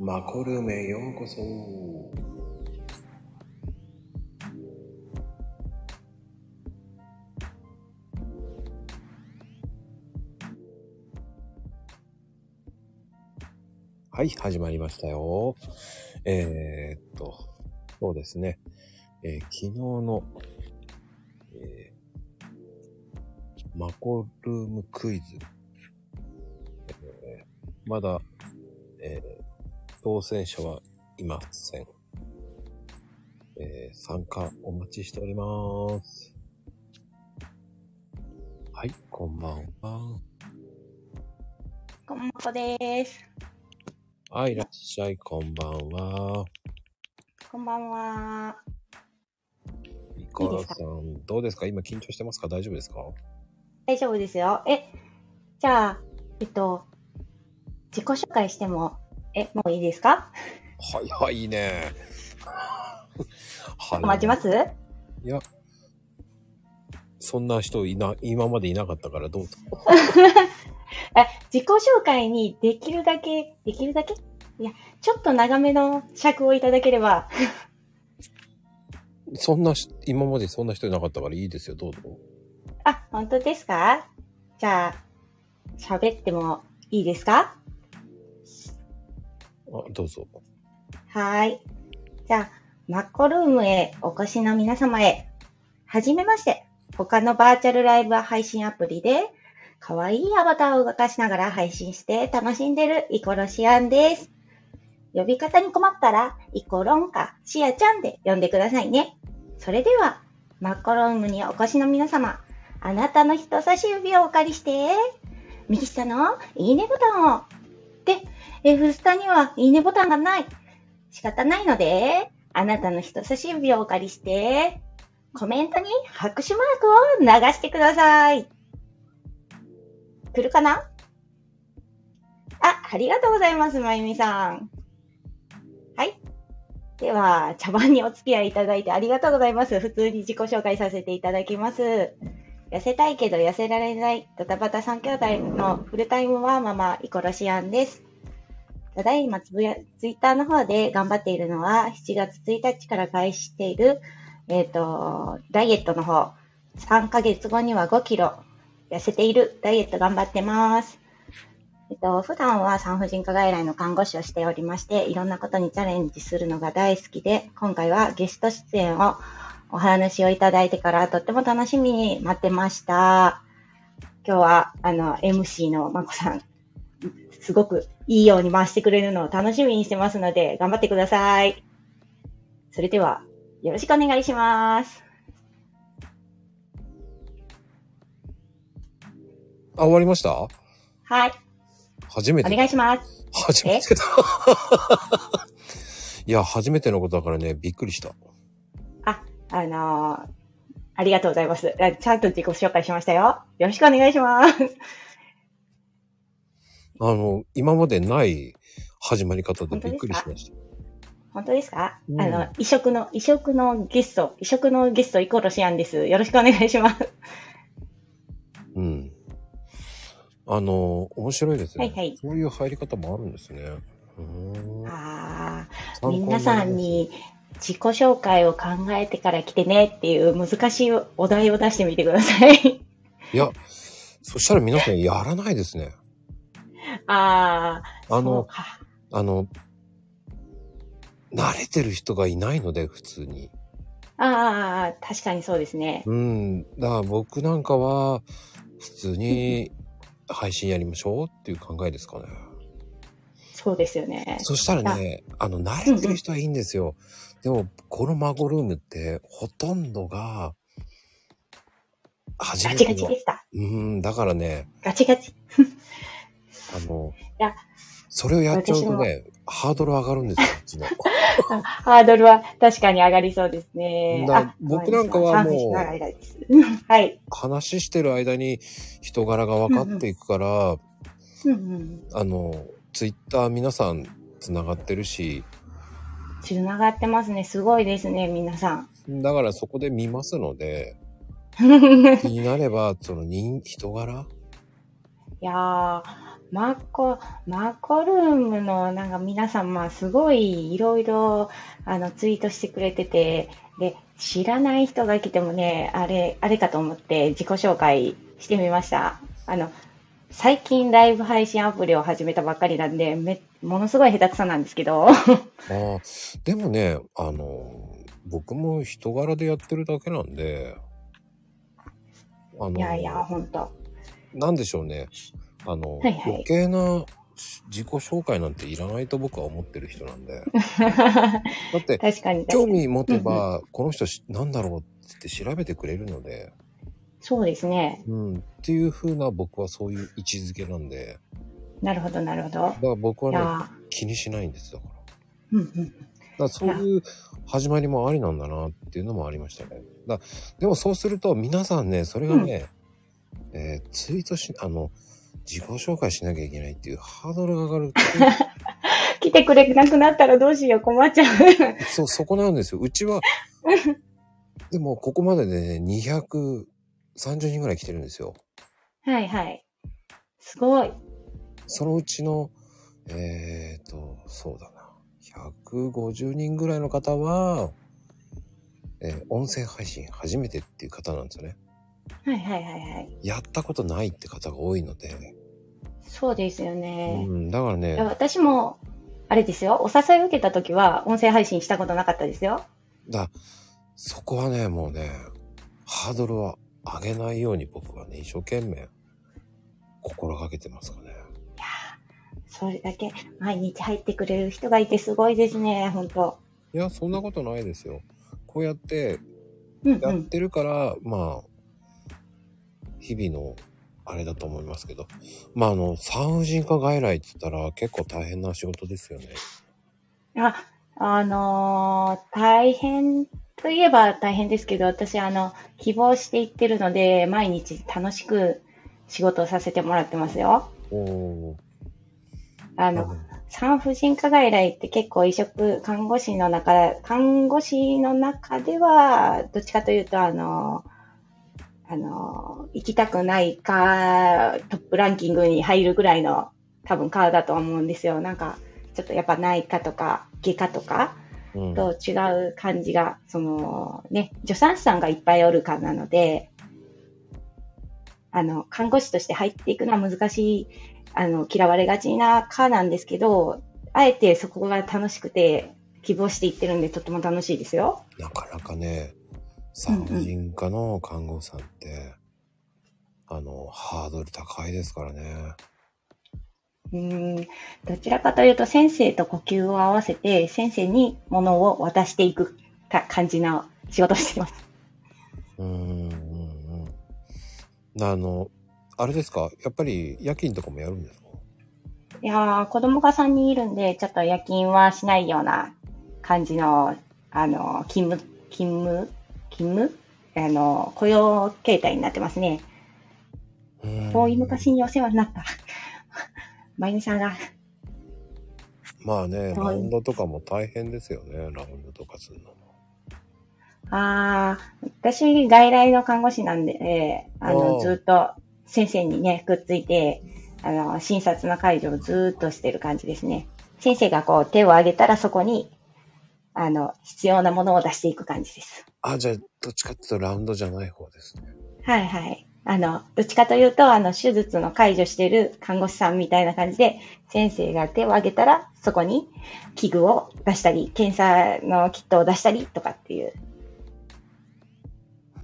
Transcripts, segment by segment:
マコルームへようこそ。はい、始まりましたよ。えー、っと、そうですね。えー昨日の、えーマコルームクイズ。えーまだ、当選者はいません。えー参加お待ちしております。はい、こんばんは。こんばんこです。はい、いらっしゃい、こんばんは。こんばんは。いか？さん、どうですか？今緊張してますか？大丈夫ですか？大丈夫ですよ。え、じゃあ、えっと、自己紹介しても、え、もういいですか？はいはい、いいね。はい。待ちます？いや、そんな人いな、今までいなかったからどうぞ。え、自己紹介にできるだけ、できるだけ？いや、ちょっと長めの尺をいただければ。そんなし、今までそんな人いなかったからいいですよ、どうぞ。あ、本当ですか？じゃあ、喋ってもいいですか？あ、どうぞ。はい。じゃあ、マッコルームへお越しの皆様へ、はじめまして。他のバーチャルライブ配信アプリで、可愛いアバターを動かしながら配信して楽しんでるイコロシアンです。呼び方に困ったら、イコロンかシアちゃんで呼んでくださいね。それでは、マッコルームにお越しの皆様、あなたの人差し指をお借りして、右下のいいねボタンを。で、F スタにはいいねボタンがない。仕方ないので、あなたの人差し指をお借りして、コメントに拍手マークを流してください。来るかな？あ、ありがとうございます、まゆみさん。はい。では、茶番にお付き合いいただいてありがとうございます。普通に自己紹介させていただきます。痩せたいけど痩せられないドタバタ3兄弟のフルタイムワーママイコロシアンです。ただいまつぶや、ツイッターの方で頑張っているのは、7月1日から開始している、えっ、と、ダイエットの方、3ヶ月後には5キロ痩せているダイエット頑張ってます。えっと、普段は産婦人科外来の看護師をしておりまして、いろんなことにチャレンジするのが大好きで、今回はゲスト出演をお話をいただいてからとっても楽しみに待ってました。今日は、あの、MC のまこさん、すごくいいように回してくれるのを楽しみにしてますので、頑張ってください。それでは、よろしくお願いします。あ、終わりました？はい、お初めて。願いします。初めてだ。いや、初めてのことだからね、びっくりした。あ、あのーありがとうございます。あちゃんと自己紹介しましたよ。よろしくお願いします。あの、今までない始まり方でびっくりしました。本当ですか、うんあの、異色の、異色のゲスト、異色のゲストイコロシアンです。よろしくお願いします。うん。あの、面白いですね。はいはいそういう入り方もあるんですね。ああ、皆さんに自己紹介を考えてから来てねっていう難しいお題を出してみてください。いや、そしたら皆さんやらないですね。ああ、あの、か。あの、慣れてる人がいないので、普通に。ああ、確かにそうですね。うん。だから僕なんかは、普通に配信やりましょうっていう考えですかね。そうですよね。そしたらね、あの、慣れてる人はいいんですよ。でも、このマゴルームって、ほとんどが、初ガめてのチガチで。した。うん、だからね、ガチガチ。あのいや、それをやっちゃうと私ね、ハードル上がるんですよ、こっちの。ハードルは確かに上がりそうですね。僕なんかはもう。はい。話してる間に人柄が分かっていくから、うんうん。あの、ツイッター皆さん繋がってるし、つながってますね。すごいですね、皆さん。だからそこで見ますので、気になれば、その人、人柄？いやー、マコ、マコルームのなんか皆さん、まあすごいいろいろあのツイートしてくれてて、で、知らない人が来てもね、あれ、あれかと思って自己紹介してみました。あの、最近ライブ配信アプリを始めたばっかりなんで、め、ものすごい下手くそなんですけど。ああ、でもね、あの、僕も人柄でやってるだけなんで、あの、いやいや、ほんと。なんでしょうね。あの、はいはい余計な自己紹介なんていらないと僕は思ってる人なんで。だって、確かに。興味持てば、この人しなんだろうって調べてくれるので、そうですね。うん、っていう風な僕はそういう位置づけなんで、なるほど、なるほど。だから僕はね、気にしないんですだから。うんうん。らそういう始まりもありなんだなっていうのもありましたね。だでもそうすると皆さんね、それがね、えーツイートし、あの、自己紹介しなきゃいけないっていうハードルが上がる。来てくれなくなったらどうしよう、困っちゃう。そう、そこなんですよ。うちは、でもここまででね、230人ぐらい来てるんですよ。はいはい。すごい。そのうちの、えーと、そうだな。150人ぐらいの方は、えー音声配信初めてっていう方なんですよね。はいはいはいはい。やったことないって方が多いので。そうですよね。うん、だからいやね、私も、あれですよ。お誘い受けた時は音声配信したことなかったですよ。だそこはね、もうね、ハードルは上げないように僕はね、一生懸命心がけてますかね。それだけ毎日入ってくれる人がいてすごいですね、本当いや、そんなことないですよ。こうやってうんうん。やってるから、まあ、日々のあれだと思いますけど。まあ、あの、産婦人科外来って言ったら結構大変な仕事ですよね。あ、あのー大変といえば大変ですけど、私、あの、希望していってるので、毎日楽しく仕事をさせてもらってますよ。おー。あの、産婦人科外来って結構移植、看護師の中、看護師の中では、どっちかというと、あの、あの、行きたくないか、トップランキングに入るぐらいの多分科だと思うんですよ。なんか、ちょっとやっぱ内科とか外科とかうん、と違う感じが、そのね、助産師さんがいっぱいおる科なので、あの、看護師として入っていくのは難しいあの、嫌われがちな科なんですけど、あえてそこが楽しくて、希望していってるんで、とっても楽しいですよ。なかなかね、産婦人科の看護師さんって、あの、ハードル高いですからね。うーん、どちらかというと、先生と呼吸を合わせて、先生に物を渡していくか感じの仕事をしています。うーん、うん、うん。あの、あれですか？やっぱり夜勤とかもやるんですか？いやー、子供が3人いるんで、ちょっと夜勤はしないような感じの、あの、勤務、勤務、勤務？あの、雇用形態になってますね。遠い昔にお世話になった。まゆみさんが、まあね、はいラウンドとかも大変ですよね。ラウンドとかするのも。ああ、私、外来の看護師なんで、えーあの、ずっと先生にね、くっついて、あの、診察の介助をずっとしてる感じですね。先生がこう手を挙げたらそこに、あの、必要なものを出していく感じです。あ、じゃあ、どっちかっていうとラウンドじゃない方ですね。はいはい。あの、どっちかというと、あの、手術の介助してる看護師さんみたいな感じで、先生が手を挙げたら、そこに器具を出したり、検査のキットを出したりとかっていう、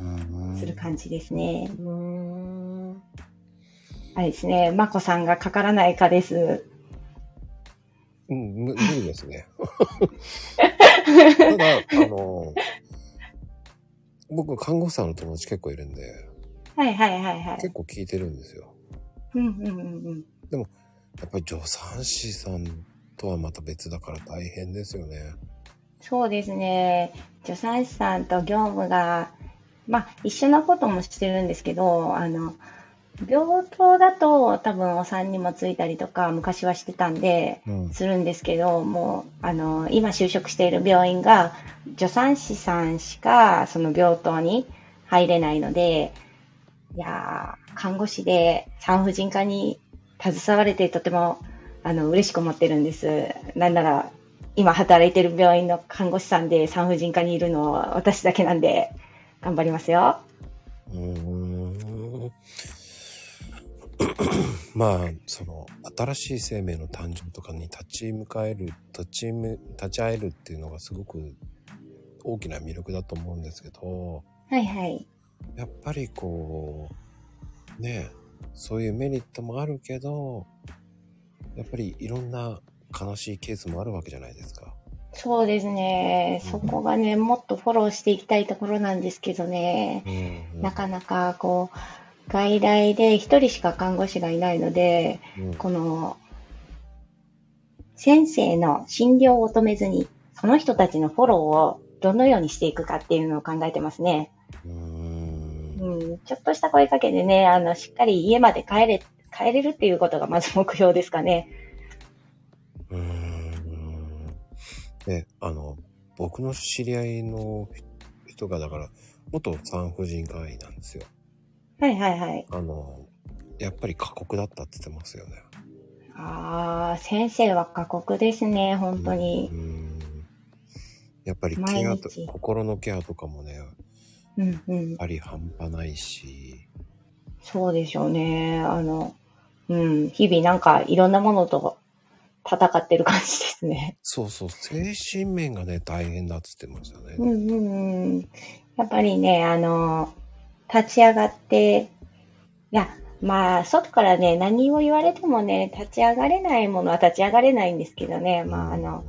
うんする感じですね。うーん。あれですね、まこさんがかからないかです。うん、む無理ですね。ただ、あの、僕、看護師さんの友達結構いるんで、はいはいはいはい。結構聞いてるんですよ。うんうんうんうん。やっぱり助産師さんとはまた別だから大変ですよね。そうですね。助産師さんと業務が、まあ、一緒なこともしてるんですけど、あの、病棟だと多分お産にもついたりとか昔はしてたんで、うん。するんですけど、もう、あの、今就職している病院が、助産師さんしかその病棟に入れないので、いやー看護師で産婦人科に携われてとても、あの、嬉しく思ってるんです。なんなら、今働いてる病院の看護師さんで産婦人科にいるのは私だけなんで、頑張りますよ。うーん。まあ、その、新しい生命の誕生とかに立ち向かえる、立ちむ、立ち会えるっていうのがすごく大きな魅力だと思うんですけど、はいはい。やっぱりこう、ねえ、そういうメリットもあるけど、やっぱりいろんな悲しいケースもあるわけじゃないですか。そうですね。そこがね、もっとフォローしていきたいところなんですけどね。うんなかなかこう、外来で一人しか看護師がいないので、うんこの、先生の診療を止めずに、その人たちのフォローをどのようにしていくかっていうのを考えてますね。うーんうん、ちょっとした声かけでね、あの、しっかり家まで帰れ、帰れるっていうことがまず目標ですかね。うーん。で、あの、僕の知り合いの人が、だから、元産婦人科医なんですよ。はいはいはい。あの、やっぱり過酷だったって言ってますよね。ああ、先生は過酷ですね、本当にう。ん。やっぱりケアと心のケアとかもね、やっうんうん。ぱり半端ないし、そうでしょうね。あの、うん、日々なんかいろんなものと戦ってる感じですね。そうそう、精神面がね、大変だって言ってましたね。うんうんうん。やっぱりね、あの、立ち上がって、いや、まあ、外からね、何を言われてもね、立ち上がれないものは立ち上がれないんですけどね、まあ、あの、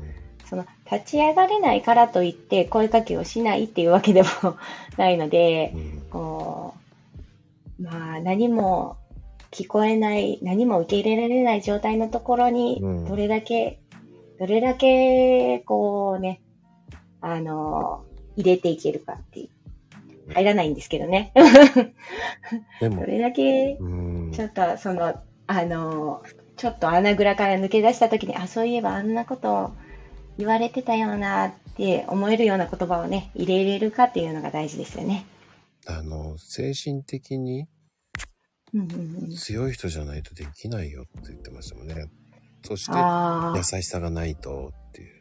その、立ち上がれないからといって声かけをしないっていうわけでも ないのでう、ん、こう、まあ、何も聞こえない、何も受け入れられない状態のところにうん、どれだけ、どれだけ、こうね、あの、入れていけるかっていう。入らないんですけどね。でもど、れだけ、うん、ちょっと、その、あの、ちょっと穴蔵から抜け出した時に、あ、そういえばあんなことを言われてたよなって思えるような言葉をね、入れれるかっていうのが大事ですよね。あの、精神的に。強い人じゃないとできないよって言ってましたもんね。そして、優。しさがないとっていう。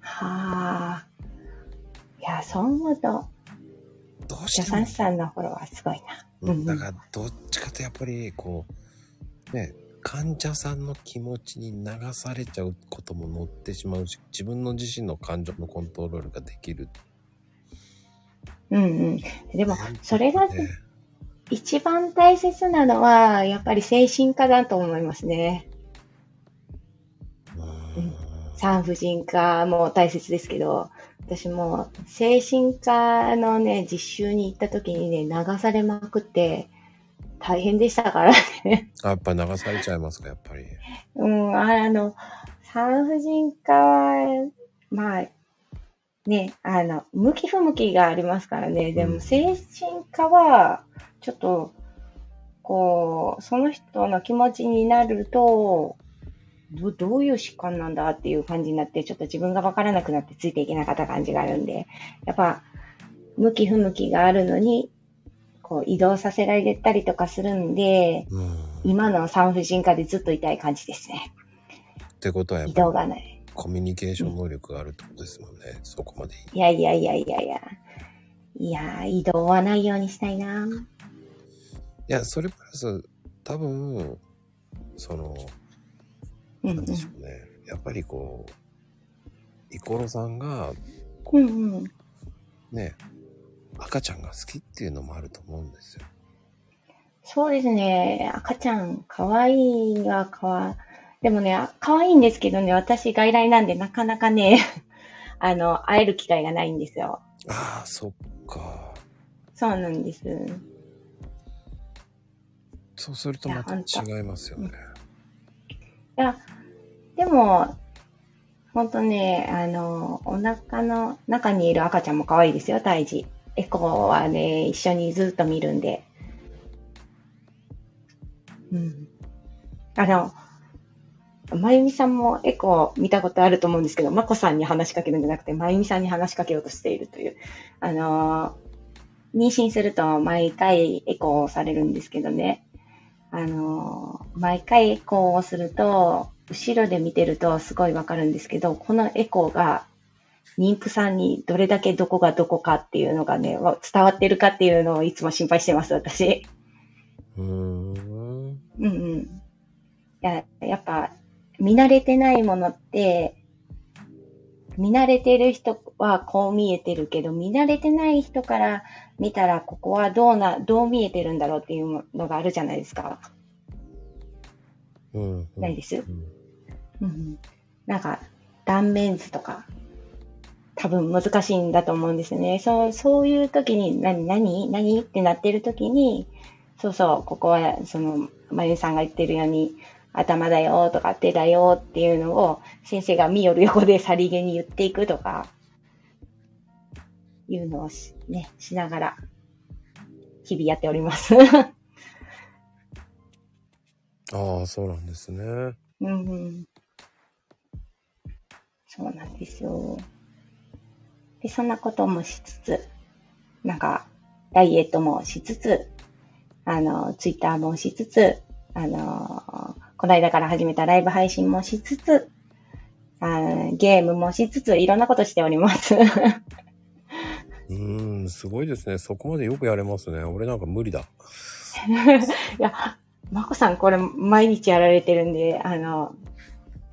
はあ。いや、そう思うと、どうしても。さんのフォローはすごいな。うんうんだからどっちかとやっぱりこうね患者さんの気持ちに流されちゃうことも乗ってしまうし自分の自身の感情のコントロールができる。うんうん。でも、それがね一番大切なのは、やっぱり精神科だと思いますね。うん。産婦人科も大切ですけど、私も精神科のね、実習に行った時にね、流されまくって、大変でしたからね。あ やっぱ流されちゃいますかやっぱりうん、あの、産婦人科は、まあ、ね、あの、向き不向きがありますからね。でうんも、精神科は、ちょっと、こう、その人の気持ちになると、どどういう疾患なんだっていう感じになって、ちょっと自分がわからなくなってついていけなかった感じがあるんで、やっぱ、向き不向きがあるのに、こう、移動させられたりとかするんで、うん今の産婦人科でずっといたい感じですね。ってことはやっ移ぱり動がない。コミュニケーション能力があるってことですもんね、そこまでいやいやいやいやいや。いや、移動はないようにしたいな。いやそれプラス多分そのうんなんでしょうね、やっぱりこうイコロさんがうん。うんうん。ね赤ちゃんが好きっていうのもあると思うんですよそうですね。赤ちゃん、可愛いがかわ、でもね、あ可愛いんですけどね、私外来なんでなかなかね、あの、会える機会がないんですよ。ああそっかそうなんです。そうするとまた違いますよね。や、でも、ほんとね、あの、お腹の中にいる赤ちゃんも可愛いですよ、胎児。エコーはね、一緒にずっと見るんで。うん。あの、まゆみさんもエコー見たことあると思うんですけど、まこさんに話しかけるんじゃなくて、まゆみさんに話しかけようとしているという。あの、妊娠すると毎回エコーされるんですけどね。あの、毎回こうすると、後ろで見てるとすごいわかるんですけど、このエコーが妊婦さんにどれだけどこがどこかっていうのがね、伝わってるかっていうのをいつも心配してます、私。うーん。うんうん。や、やっぱ、見慣れてないものって、見慣れてる人はこう見えてるけど、見慣れてない人から見たら、ここはどうな、どう見えてるんだろうっていうのがあるじゃないですか。うん、ないです、うん、うん。なんか、断面図とか、多分難しいんだと思うんですよね。そう、そういう時に、何、何、何？ってなってる時に、そうそう、ここは、その、まゆさんが言ってるように、頭だよとか手だよっていうのを先生が見よる横でさりげに言っていくとか、いうのをし,、ね、しながら、日々やっております ああ、そうなんですね。うん、うん。そうなんですよ。で、そんなこともしつつ、なんか、ダイエットもしつつ、あの、ツイッターもしつつ、あの、この間から始めたライブ配信もしつつ、あゲームもしつつ、いろんなことしております。うーん、すごいですね。そこまでよくやれますね。俺なんか無理だ。いや、まこさんこれ毎日やられてるんで、あの、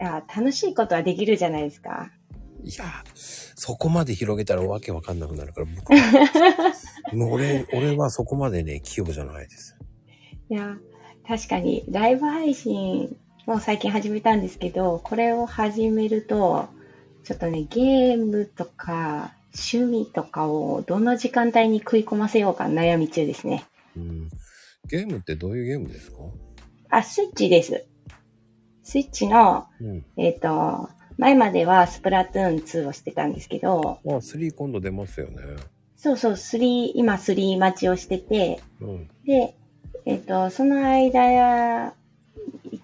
いや楽しいことはできるじゃないですか。いや、そこまで広げたらわけわかんなくなるから、僕は。もう俺、俺はそこまでね、器用じゃないです。いや、確かに、ライブ配信も最近始めたんですけど、これを始めると、ちょっとね、ゲームとか趣味とかをどの時間帯に食い込ませようか悩み中ですね。うん。ゲームってどういうゲームですか？あ、スイッチです。スイッチの、うん、えっ、ー、と、前まではスプラトゥーン2をしてたんですけど。あ、3今度出ますよね。そうそう、3、今3待ちをしてて、うん、で、えっ、と、その間、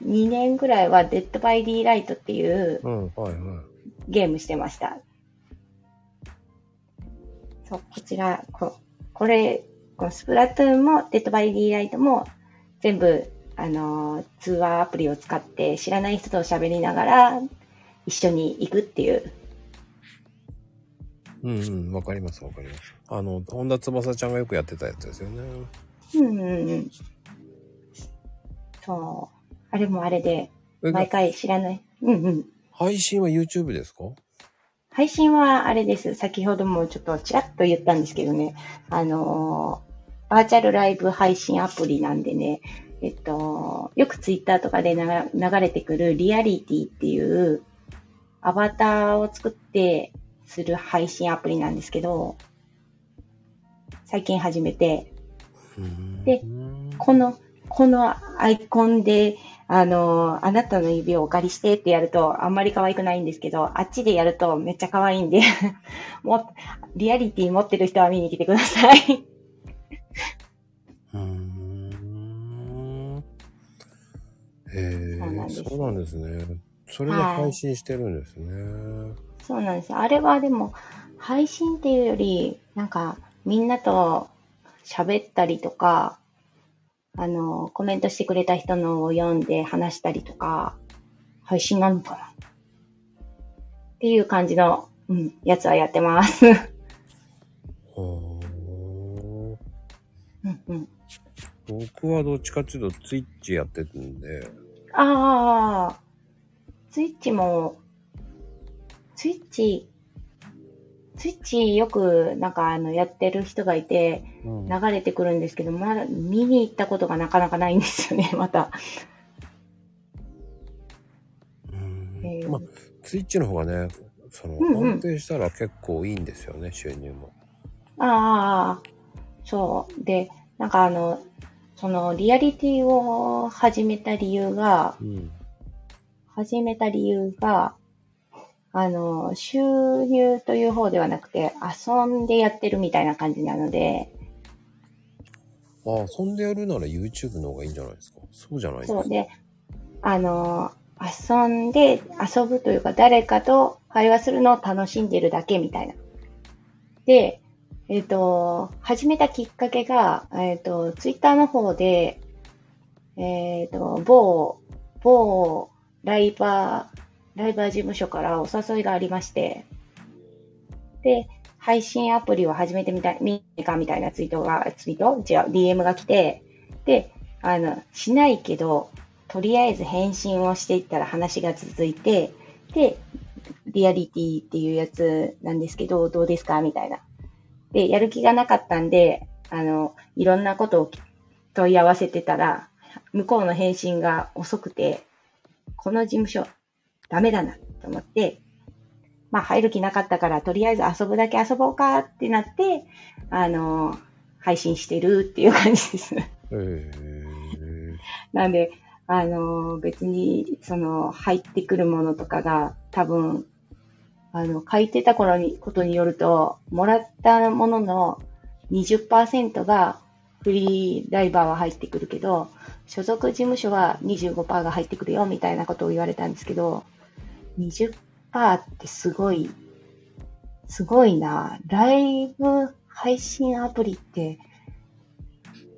2年ぐらいはデッドバイディーライトっていう、ゲームしてました。そう、こちら、ここれ、このスプラトゥーンもデッドバイディーライトも全部、あの、通話アプリを使って知らない人と喋りながら一緒に行くっていう。うんうん、わかりますわかります。あの、本田翼ちゃんがよくやってたやつですよね。うんうんうん。そう。あれもあれで、毎回知らない。うんうん。配信は YouTube ですか？配信はあれです。先ほどもちょっとちらっと言ったんですけどね。あのー、バーチャルライブ配信アプリなんでね、えっと、よくツイッターとかで流れてくるリアリティっていうアバターを作ってする配信アプリなんですけど、最近始めて、で、このこのアイコンで、あの、あなたの指をお借りしてってやると、あんまり可愛くないんですけど、あっちでやるとめっちゃ可愛いんで も、リアリティ持ってる人は見に来てください うん。へえ、そうなんですね。それで配信してるんですね、はい。そうなんです。あれはでも、配信っていうより、なんか、みんなと喋ったりとか、あの、コメントしてくれた人のを読んで話したりとか、配信なのかな？っていう感じの、うん、やつはやってます。ほー。うんうん。僕はどっちかっていうとツイッチやってるんで。ああ、ツイッチも、ツイッチ、スイッチよくなんかあのやってる人がいて流れてくるんですけど、まだ見に行ったことがなかなかないんですよね、また。うん。えー、まあ、ツイッチの方がね、その、うんうん、安定したら結構いいんですよね、収入も。ああ、そう。で、なんかあの、そのリアリティを始めた理由が、うん、始めた理由が、あの、収入という方ではなくて、遊んでやってるみたいな感じなので。あ、遊んでやるなら YouTube の方がいいんじゃないですか？そうじゃないですか？そうで、あの、遊んで、遊ぶというか、誰かと会話するのを楽しんでるだけみたいな。で、えっ、ー、と、始めたきっかけが、えっ、ー、と、Twitter の方で、えっ、と、某、某ライバー、ライバー事務所からお誘いがありまして、で、配信アプリを始めてみたい、みかみたいなツイートが、ツイート？違う、DM が来て、で、あの、しないけど、とりあえず返信をしていったら話が続いて、で、リアリティっていうやつなんですけど、どうですかみたいな。で、やる気がなかったんで、あの、いろんなことを問い合わせてたら、向こうの返信が遅くて、この事務所、ダメだなと思って、まあ入る気なかったから、とりあえず遊ぶだけ遊ぼうかってなって、あの、配信してるっていう感じです。へえ。なんで、あの、別に、その、入ってくるものとかが、多分、あの、書いてた頃に、ことによると、もらったものの20%がフリーライバーは入ってくるけど、所属事務所は25%が入ってくるよ、みたいなことを言われたんですけど、20%ってすごい、すごいな。ライブ配信アプリって、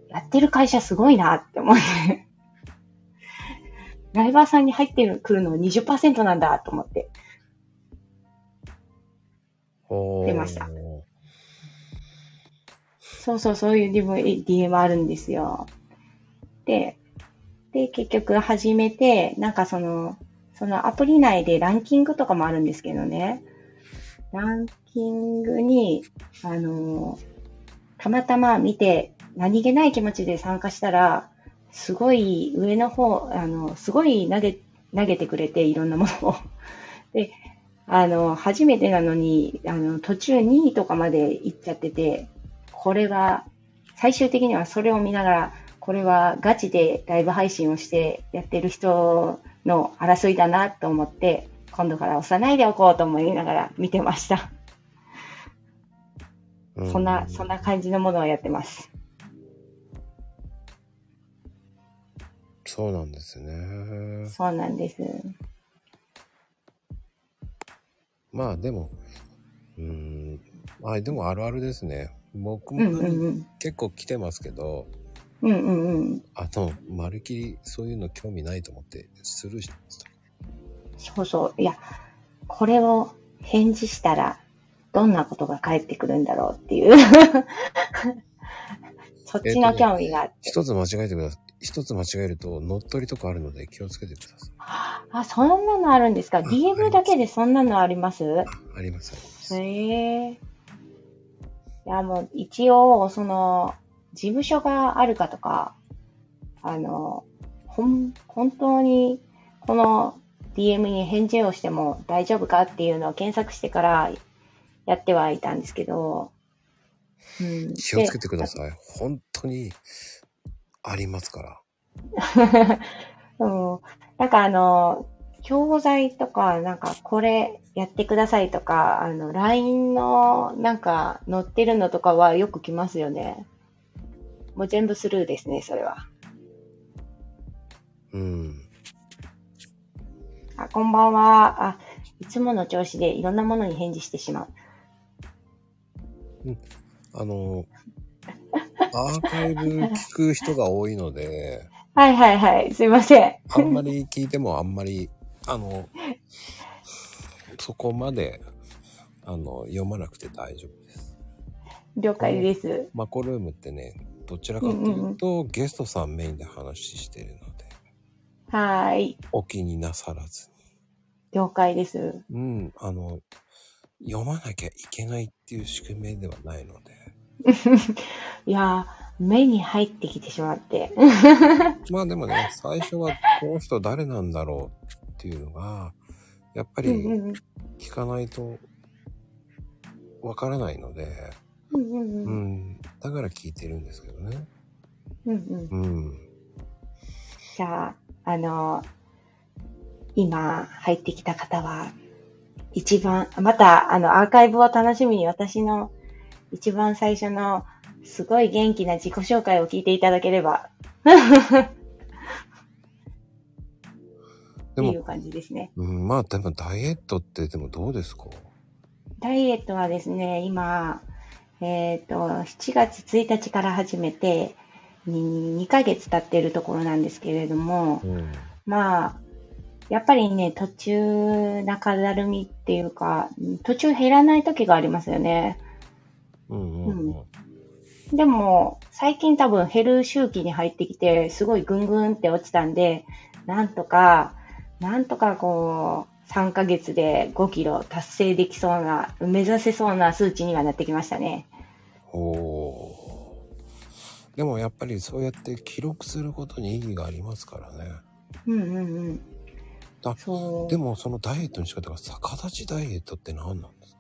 やってる会社すごいなって思って。ライバーさんに入ってくるの20%なんだと思って。出ましたそうそう、そういう DM あるんですよ。で、で、結局始めて、なんかその、そのアプリ内でランキングとかもあるんですけどね。ランキングに、あの、たまたま見て、何気ない気持ちで参加したら、すごい上の方、あの、すごい投げ、投げてくれて、いろんなものを。で、あの、初めてなのに、あの、途中2位とかまで行っちゃってて、これは、最終的にはそれを見ながら、これはガチでライブ配信をしてやってる人の争いだなと思って、今度から押さないでおこうと思いながら見てました。うそんな、そんな感じのものをやってます。そうなんですね。そうなんです。まあでも、うーん、あ、でもあるあるですね。僕も。結構来てますけど、うんうんうん。あの、まるっきりそういうの興味ないと思ってスルーしてました。そうそう。いや、これを返事したら、どんなことが返ってくるんだろうっていう。そっちの興味があって。一つ間違えてください。一つ間違えると乗っ取りとかあるので気をつけてください。あ、そんなのあるんですか ?DM だけでそんなのあります？ありますあります。へえ。いや、もう一応、その、事務所があるかとか、あの、ほん、本当に、この DM に返事をしても大丈夫かっていうのを検索してからやってはいたんですけど、うん、気をつけてください。本当にありますから。うん。なんかあの、教材とか、なんかこれやってくださいとか、あの、LINE のなんか載ってるのとかはよく来ますよね。もう全部スルーですね、それは。うん。あ、こんばんは。あ、いつもの調子でいろんなものに返事してしまう。あの、アーカイブ聞く人が多いので、はいはいはい。すいません。あんまり聞いてもあんまり、あの、そこまで、あの、読まなくて大丈夫です。了解です。マコルームってね、どちらかというと、ゲストさんメインで話しているので、はーい。お気になさらず。了解です。うん、あの、読まなきゃいけないっていう仕組みではないので、いやー、目に入ってきてしまって。まあでもね、最初はこの人誰なんだろうっていうのが、やっぱりうんうん聞かないとわからないので、うんうんううん。ん、だから聞いてるんですけどね。うんうん。うん。じゃあ、あの、今入ってきた方は、一番、また、あの、アーカイブを楽しみに私の一番最初のすごい元気な自己紹介を聞いていただければ、でも、っていう感じですね。うん、まあでもダイエットってでもどうですかダイエットはですね、今、えっ、と、7月1日から始めて、に2ヶ月経っているところなんですけれども、うん。まあ、やっぱりね、途中中だるみっていうか、途中減らない時がありますよね。うんうんうん。でも、最近多分減る周期に入ってきて、すごいぐんぐんって落ちたんで、なんとか、なんとかこう、3ヶ月で5キロ達成できそうな、目指せそうな数値にはなってきましたね。おーでもやっぱりそうやって記録することに意義がありますからね。うんうんうん。あそう。でもそのダイエットの仕方が逆立ちダイエットって何なんです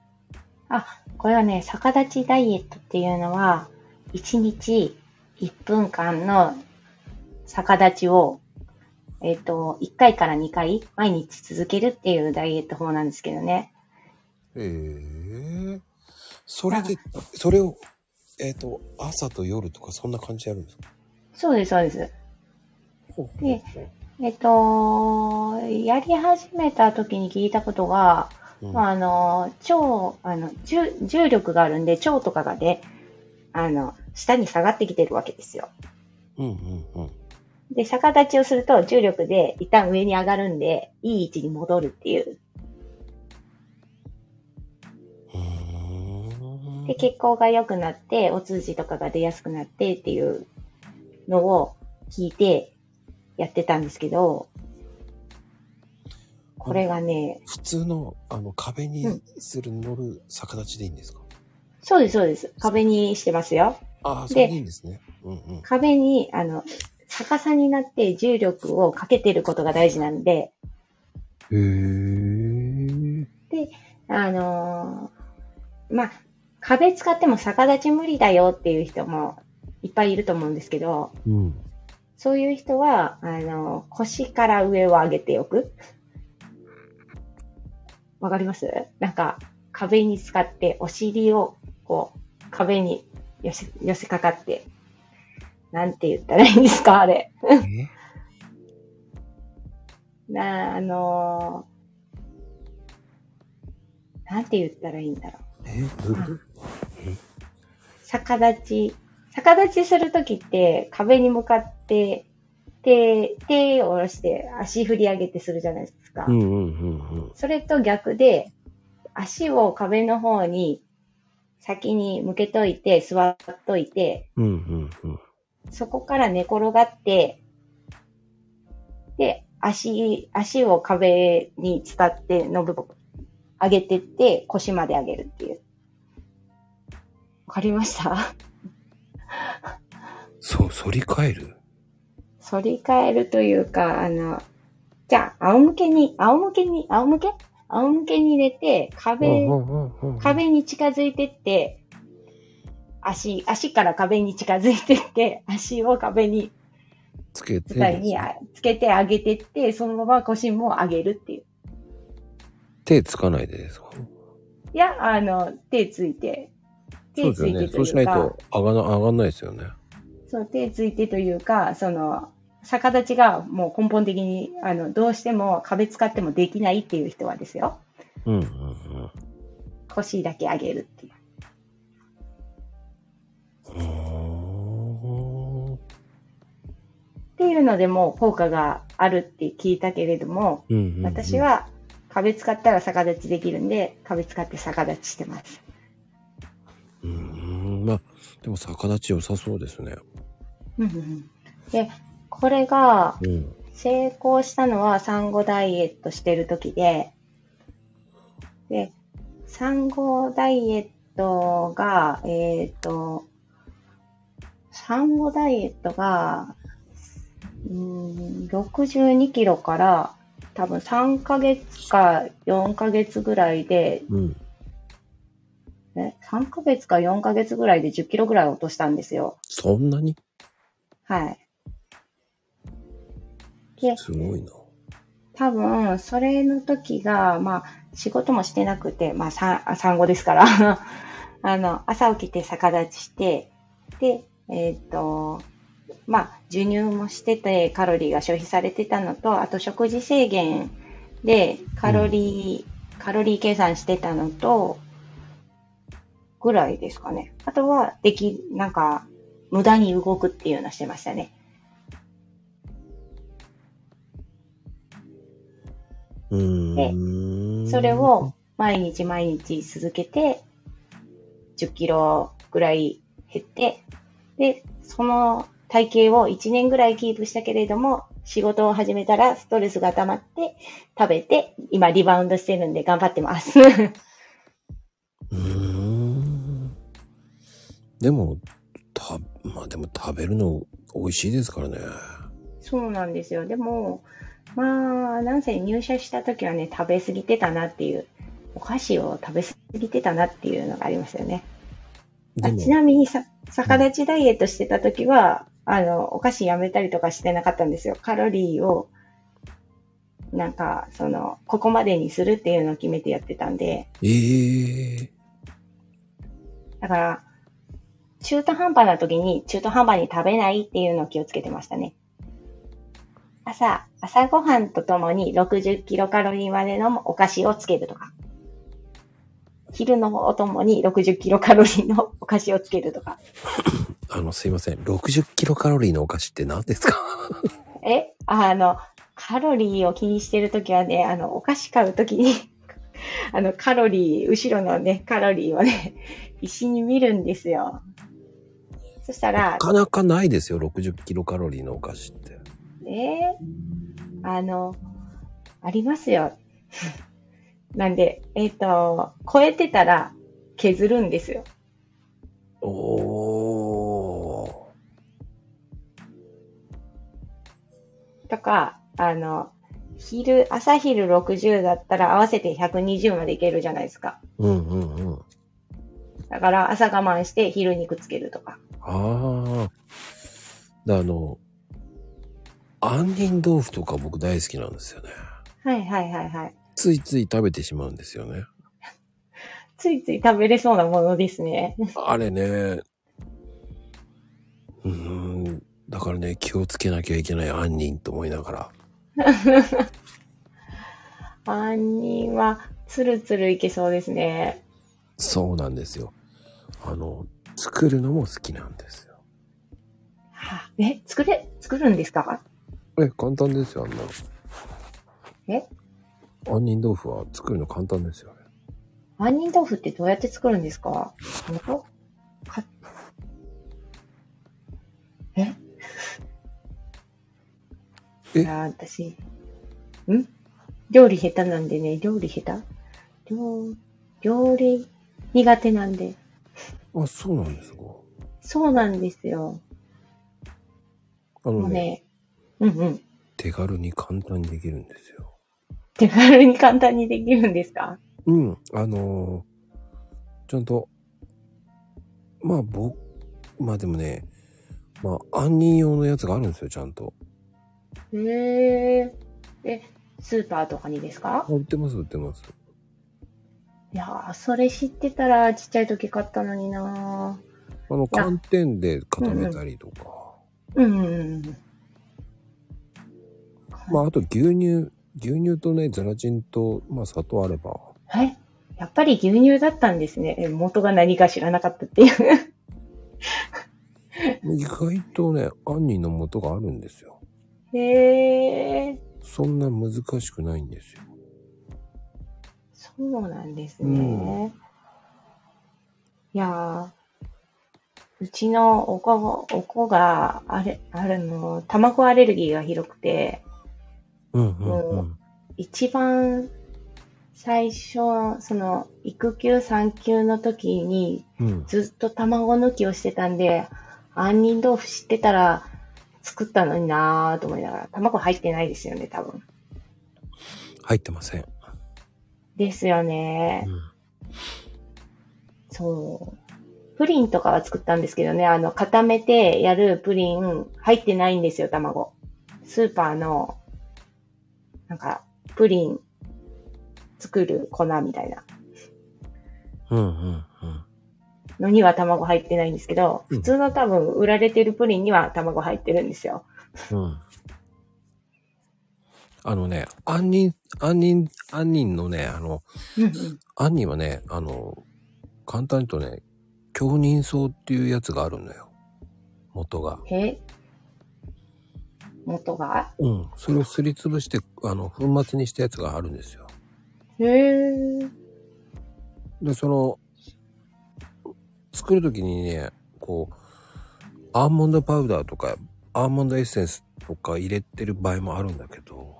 か？これはね、逆立ちダイエットっていうのは、1日1分間の逆立ちを、えっ、と、1回から2回毎日続けるっていうダイエット法なんですけどね。ええそれで、それを、えっ、と、朝と夜とかそんな感じでやるんですか？そうです、そうです。ほうでえっ、と、やり始めた時に聞いたことが、うんまあ、あの、腸、あの、重重力があるんで、腸とかがね、あの、下に下がってきてるわけですよ。うんうんうん。で、逆立ちをすると重力で一旦上に上がるんで、いい位置に戻るっていう。うで、血行が良くなって、お通じとかが出やすくなってっていうのを聞いてやってたんですけど、これがね、普通のあの壁にうんする乗る逆立ちでいいんですか、そうです、そうです。壁にしてますよ。ああ、そでれでいいんですね。うんうん。壁に、あの、逆さになって重力をかけてることが大事なんで、へえ。あのーまあ、壁使っても逆立ち無理だよっていう人もいっぱいいると思うんですけど、うん。そういう人は、あの、腰から上を上げておく。わかります？なんか、壁に使ってお尻を、こう、壁に寄せ、寄せかかって、なんて言ったらいいんですかあれ。え？な、あのーなんて言ったらいいんだろう。えどういうこと？逆立ち、逆立ちするときって壁に向かって手、手を下ろして足振り上げてするじゃないですか。うんうんうんそれと逆で、足を壁の方に先に向けといて、座っといて、うん。うんうんうん。そこから寝転がって、で、足、足を壁に伝っての部分、上げてって腰まで上げるっていう。わかりました？そう、反り返る？反り返るというか、あの、じゃあ、仰向けに、仰向けに、仰向け？仰向けに寝て、壁。壁に近づいてって、足、足から壁に近づいてって、足を壁に、つけて。つけて上げてって、そのまま腰も上げるっていう。手つかないでですか？いや、あの、手ついて、そうですよね。手ついてとそうしないいうか、と上がな、上がんないですよね。そう、手ついてというか、その、逆立ちがもう根本的に、あの、どうしても壁使ってもできないっていう人はですよ。うんうんうん。腰だけ上げるっていう。っていうのでも効果があるって聞いたけれども、うんうんうん私、は壁使ったら逆立ちできるんで、壁使って逆立ちしてます。うーん、まあ、でも逆立ち良さそうですね。うんうんうんで、これがうん。成功したのは産後ダイエットしてる時で、で、産後ダイエットが、えっ、と、産後ダイエットが、うーん、62キロから多分3ヶ月か4ヶ月ぐらいで、うん。ね、3ヶ月か4ヶ月ぐらいで10キロぐらい落としたんですよ。そんなに？はい。で、すごいな。多分、それの時が、まあ、仕事もしてなくて、まあ、産産後ですから、あの、朝起きて逆立ちして、で、えっ、と、まあ、授乳もしてて、カロリーが消費されてたのと、あと食事制限で、カロリー、カロリー計算してたのと、ぐらいですかね。あとは、でき、なんか、無駄に動くっていうのをしてましたね。うーん。それを毎日毎日続けて、10キロぐらい減って、で、その体型を1年ぐらいキープしたけれども、仕事を始めたらストレスが溜まって、食べて、今リバウンドしてるんで頑張ってます。うーん。でも、た、まあでも食べるの美味しいですからね。そうなんですよ。でも、まあ、なんせ入社した時はね、食べ過ぎてたなっていう、お菓子を食べ過ぎてたなっていうのがありましたよね。あちなみにさ、逆立ちダイエットしてた時は、あの、お菓子やめたりとかしてなかったんですよ。カロリーを、なんか、その、ここまでにするっていうのを決めてやってたんで、ええだから、中途半端な時に中途半端に食べないっていうのを気をつけてましたね。朝、朝ごはんとともに60キロカロリーまでのお菓子をつけるとか。昼のおともに60キロカロリーのお菓子をつけるとか。あの、すいません。60キロカロリーのお菓子って何ですか？えあの、カロリーを気にしてるときはね、あの、お菓子買うときに、あの、カロリー、後ろのね、カロリーをね、必死に見るんですよ。そしたらな、かなかないですよ。60キロカロリーのお菓子って。えー、あの、ありますよ。なんで、えっ、と、超えてたら削るんですよ。おとか、あの、昼、朝昼60だったら合わせて120までいけるじゃないですか。うんうんうん。だから朝我慢して昼肉つけるとか。ああ。であの、杏仁豆腐とか僕大好きなんですよね。はいはいはいはい。ついつい食べてしまうんですよね。ついつい食べれそうなものですね。あれね。うーん。だからね、気をつけなきゃいけない杏仁と思いながら。杏仁はつるつるいけそうですね。そうなんですよ。あの、作るのも好きなんですよ。はえ、作れ、作るんですか？え、簡単ですよ、あんな。え？杏仁豆腐は作るの簡単ですよね。杏仁豆腐ってどうやって作るんですか？本当かえ？え？いやー、私、ん？料理下手なんでね、料理下手？料、料理苦手なんで。あ、そうなんですか？そうなんですよ。あのね、ね、うんうん。手軽に簡単にできるんですよ。手軽に簡単にできるんですか？うん、あのーちゃんと、まあ僕、まあでもね、まあ杏仁用のやつがあるんですよ、ちゃんと。へえ。え、スーパーとかにですか？あ売ってます、売ってます。いやー、それ知ってたらちっちゃい時買ったのになあの、寒天で固めたりとか。ーうんうんうん。まああと牛乳、牛乳とね、ゼラチンと、まあ砂糖あれば。はい。やっぱり牛乳だったんですね。え元が何か知らなかったっていう。意外とね、杏仁の素があるんですよ。へえ。そんな難しくないんですよ。そうなんですうね。いやー、うちのお子が、お子が、あれ、あるの、卵アレルギーがひどくて、うんうんうん。一番最初、その、育休産休の時にうん。ずっと卵抜きをしてたんで、杏仁豆腐知ってたら作ったのになーと思いながら、卵入ってないですよね、多分。入ってません。ですよねう。ん。そう。プリンとかは作ったんですけどね、あの、固めてやるプリン、入ってないんですよ、卵。スーパーの、なんか、プリン作る粉みたいなうんうんうん。のには卵入ってないんですけど、うん普通の多分売られてるプリンには卵入ってるんですよ。うん。あのね、杏仁、杏仁、杏仁のね、あの、うんうん。杏仁はね、あの、簡単に言うとね、強人草っていうやつがあるのよ。元が。え元が？うん。それをすりつぶして、あの、粉末にしたやつがあるんですよ。へえ。で、その、作るときにね、こう、アーモンドパウダーとか、アーモンドエッセンスとか入れてる場合もあるんだけど、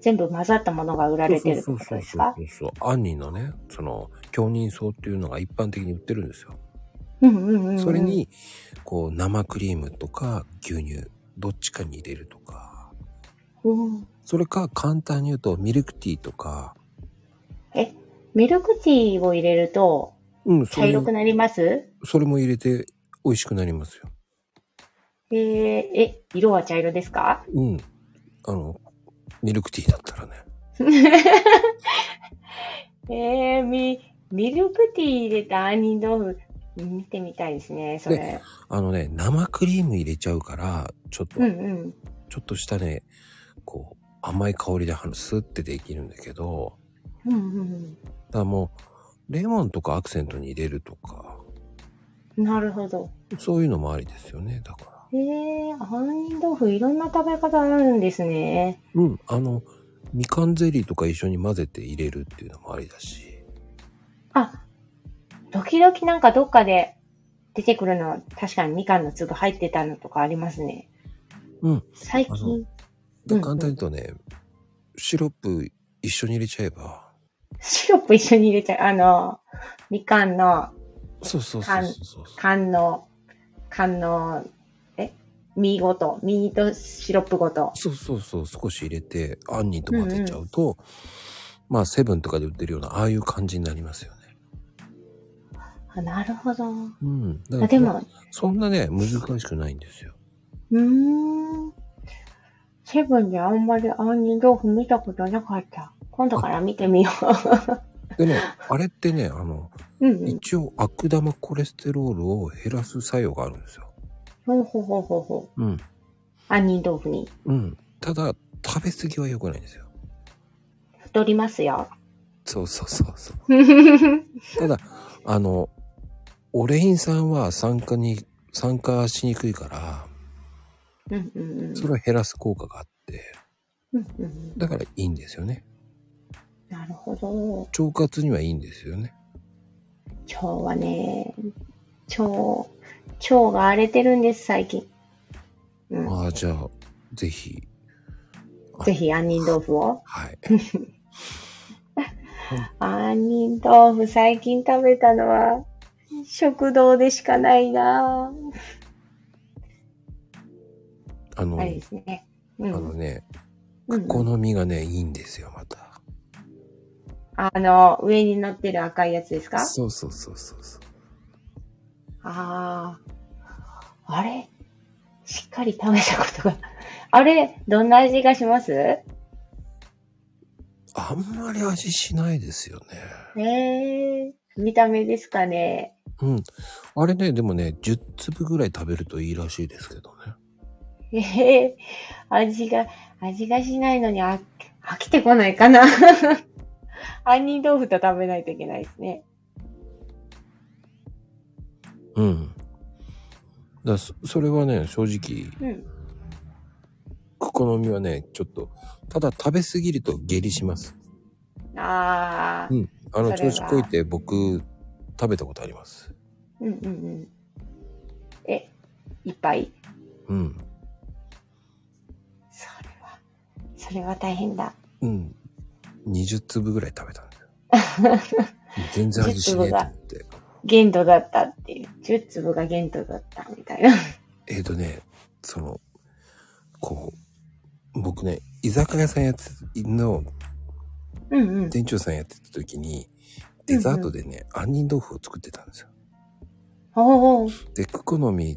全部混ざったものが売られてるってそうこそうそうそうとですかそう。杏仁のね、その、強人草っていうのが一般的に売ってるんですよ。うんうんうんうん。それ、に、こう、生クリームとか牛乳、どっちかに入れるとか、うん、それか簡単に言うとミルクティーとか、え、ミルクティーを入れるとうん、それ茶色くなります？それも入れて美味しくなりますよ。えー、え、色は茶色ですか？うん。あの、ミルクティーだったらね。えー、み、ミルクティー入れた杏仁豆腐、見てみたいですね、それ。あのね、生クリーム入れちゃうから、ちょっと、うんうん。ちょっとしたね、こう、甘い香りでスッてできるんだけど、うんうんだからもう、レモンとかアクセントに入れるとか、うん。なるほど。そういうのもありですよね、だから。えー、杏仁豆腐いろんな食べ方あるんですね。うん、あの、みかんゼリーとか一緒に混ぜて入れるっていうのもありだし。あ、時々なんかどっかで出てくるの、確かにみかんの粒入ってたのとかありますね。うん。最近、簡単に言うとね、シロップ一緒に入れちゃえば、シロップ一緒に入れちゃう。あの、みかんのそうそうそうそうそう。缶の、缶の、え？実ごと、実とシロップごと。そうそうそう、少し入れて、杏仁と混ぜちゃうと、まあ、セブンとかで売ってるような、ああいう感じになりますよね。あなるほど。うん。あでも、そんなね、難しくないんですよ。うーん。セブンであんまり杏仁豆腐見たことなかった。今度から見てみよでね、あれってね、あの、う。うんうん。一応悪玉コレステロールを減らす作用があるんですよ。ほうほうほうほうほう。うん。杏仁豆腐に。うん。ただ、食べ過ぎは良くないんですよ。太りますよ。そうそうそうそう。ただ、あの、オレイン酸は酸化に、酸化しにくいから、うんうんうん。それを減らす効果があって、うんうんうんだからいいんですよね。なるほど。腸活にはいいんですよね。腸はね、腸、腸が荒れてるんです、最近。うん。ああ、じゃあ、ぜひ、ぜひ杏仁豆腐を。はい。杏仁豆腐最近食べたのは、食堂でしかないなあの、ぁ。あれですね。うん。あのね、うん好みがね、いいんですよ、また。あの、上に乗ってる赤いやつですか？そうそうそうそうそう。ああ。あれ？しっかり食べたことが。あれどんな味がします？あんまり味しないですよね。ええ見た目ですかね？うん。あれね、でもね、10粒ぐらい食べるといいらしいですけどね。ええ味が、味がしないのにあ飽きてこないかな。杏仁豆腐と食べないといけないですね。うん。だそそれはね、正直、うん。好みはね、ちょっと、ただ食べ過ぎると下痢します。ああ、うん。あの、調子こいて僕、食べたことあります。うんうんうん。え、いっぱい？うん。それは、それは大変だ。うん。20粒ぐらい食べたんだよ。全然味しねえと思って。限度だったっていう。10粒が限度だったみたいな。えーとね、その、こう、僕ね、居酒屋さんやってのうんうん。店長さんやってた時に、デザートでね、杏仁豆腐を作ってたんですよ。おお。で、クコの実、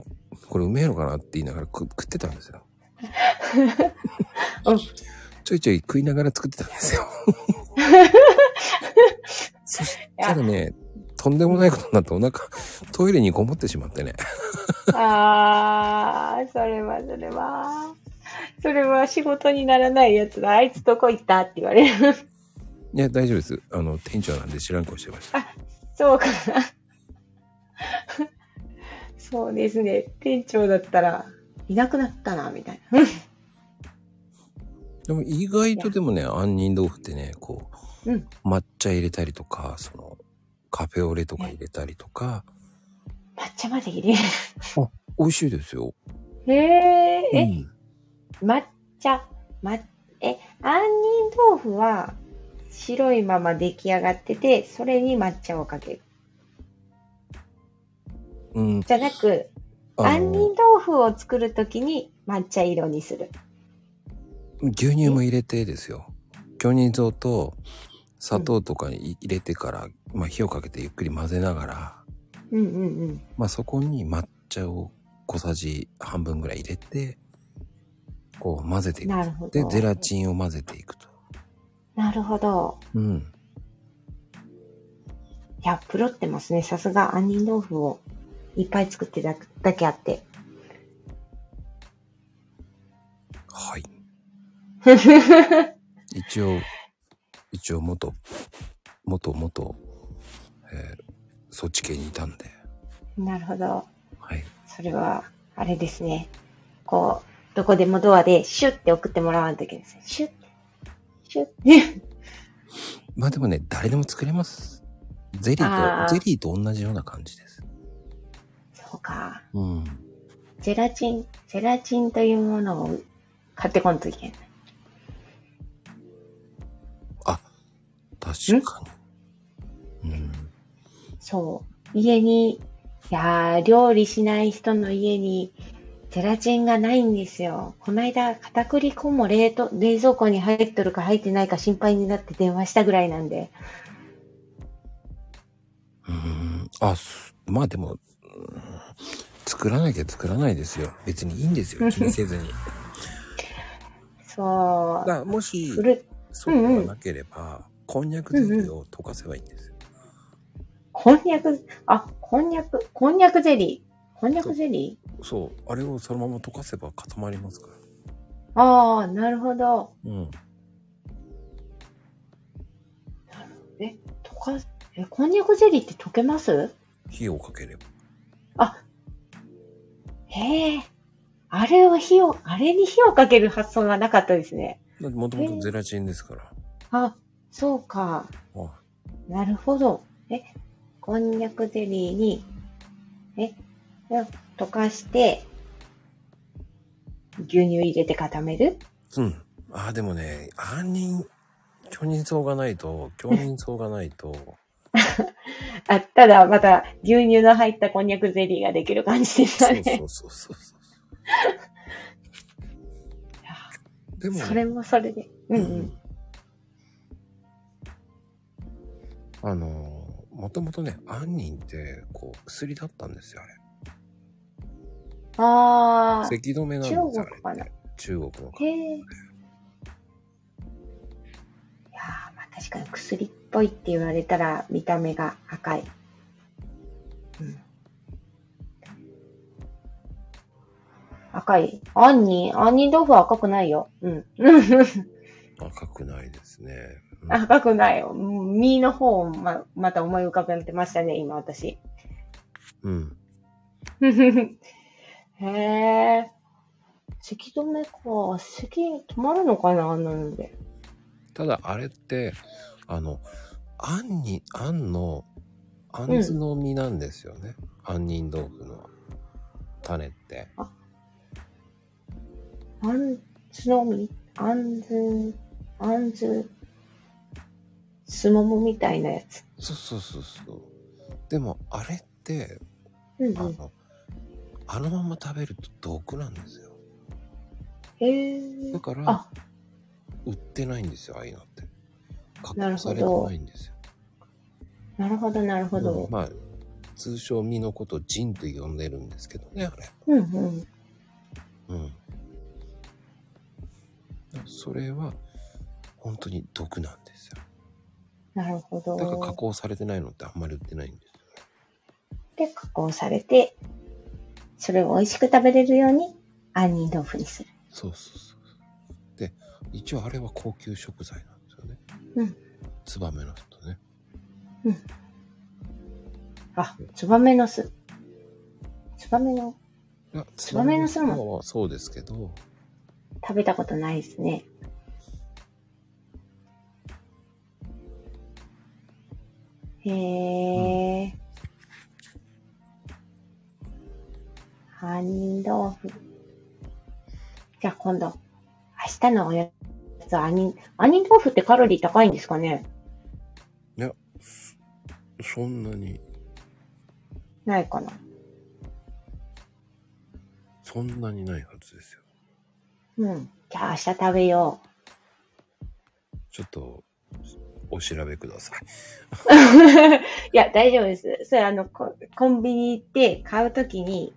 これうめえのかなって言いながら食食ってたんですよ。うんちょいちょい食いながら作ってたんですよ。そしたらね、とんでもないことになってお腹、トイレにこもってしまってね。ああ、それは、それは。それは仕事にならないやつだ。あいつどこ行ったって言われる。いや、大丈夫です。あの、店長なんで知らん顔してました。そうかな。そうですね。店長だったら、いなくなったな、みたいな。でも意外とでもね、杏仁豆腐ってね、こう、うん抹茶入れたりとか、その、カフェオレとか入れたりとか、抹茶まで入れる。美味しいですよ。へえ、え、うん。抹茶、ま、え、杏仁豆腐は白いまま出来上がってて、それに抹茶をかける。うん。じゃなく、あ杏仁の、豆腐を作るときに抹茶色にする。牛乳も入れてですよ。巨乳像と砂糖とかに入れてから、まあ火をかけてゆっくり混ぜながら、うんうんうん。まあそこに抹茶を小さじ半分ぐらい入れて、こう混ぜていく。なるほど。で、ゼラチンを混ぜていくと。なるほど。うん。いや、プロってますね。さすが杏仁豆腐をいっぱい作ってただけあって。はい。一応、一応元、元、元、えーそっち系にいたんで。なるほど。はい。それは、あれですね。こう、どこでもドアでシュッて送ってもらわんといけないですね。シュッて。シュッて。まあでもね、誰でも作れます。ゼリーと、ゼリーと同じような感じです。そうか。うん。ゼラチン、ゼラチンというものを買ってこんといけない。確かに。うん。そう。家に、いやー、料理しない人の家に、ゼラチンがないんですよ。こないだ、片栗粉も冷凍、冷蔵庫に入っとるか入ってないか心配になって電話したぐらいなんで。うん。あ、すまあでも、うん作らなきゃ作らないですよ。別にいいんですよ。気にせずに。そだからもしそうではなければ、こんにゃくゼリーを溶かせばいいんですよ。こんにゃく、あ、こんにゃく、こんにゃくゼリー。こんにゃくゼリそう。あれをそのまま溶かせば固まりますから。ーああ、なるほど。うん。え、溶か、え、こんにゃくゼリーって溶けます？火をかければ。へえ。あれを火を、あれに火をかける発想がなかったですね。だってもともとゼラチンですから。あ、そうか。あなるほど。え、こんにゃくゼリーに、え、溶かして、牛乳入れて固める？うん。ああ、でもね、杏仁、巨人草がないと、巨人草がないと、あ、ただまた牛乳の入ったこんにゃくゼリーができる感じでしたね。そうそうそうそうそう。でも、それもそれで。うんうん。あのー、もともとね、杏仁って、こう、薬だったんですよ、あれ。ああ、咳止めなんですよ、中国かな。中国の。へえ。いやーまあ確かに薬っぽいって言われたら見た目が赤い。うん。赤い。杏仁、杏仁豆腐は赤くないよ。うん。赤くないですね。うん赤くない身の方をま、また思い浮かべてましたね、今私。うん。へえ。咳止めか。咳止まるのかなあんなので。ただ、あれって、あの、杏に、杏の、杏子の実なんですよね。杏仁豆腐の種って。あんずのみ、あんず、あんず、すももみたいなやつ。そうそうそうそう。でも、あれって、うんうん。あの、あのまま食べると毒なんですよ。へえだ。からあ、売ってないんですよ、ああいうのって。加なるほど工されてないんですよ。なるほど、なるほうんど。まあ、通称実のことをジンと呼んでるんですけどね、あれ。うんうん。うん。それは、本当に毒なんですよ。なるほど。だから加工されてないのってあんまり売ってないんですよ。で、加工されて、それを美味しく食べれるように、杏仁豆腐にする。そうそうそう。で、一応あれは高級食材なんですよね。うん。ツバメの人ね。あ、ツバメの巣。ツバメのツバメの巣もはそうですけど、食べたことないですね。へえ。杏仁豆腐。じゃあ今度、明日のおやつは杏仁、杏仁豆腐ってカロリー高いんですかね？いや、そそんなに、ないかなそんなにないはずですよ。うん。じゃあ明日食べよちょっと、お調べください。う。いや、大丈夫です。それあの、ココンビニ行って買うときに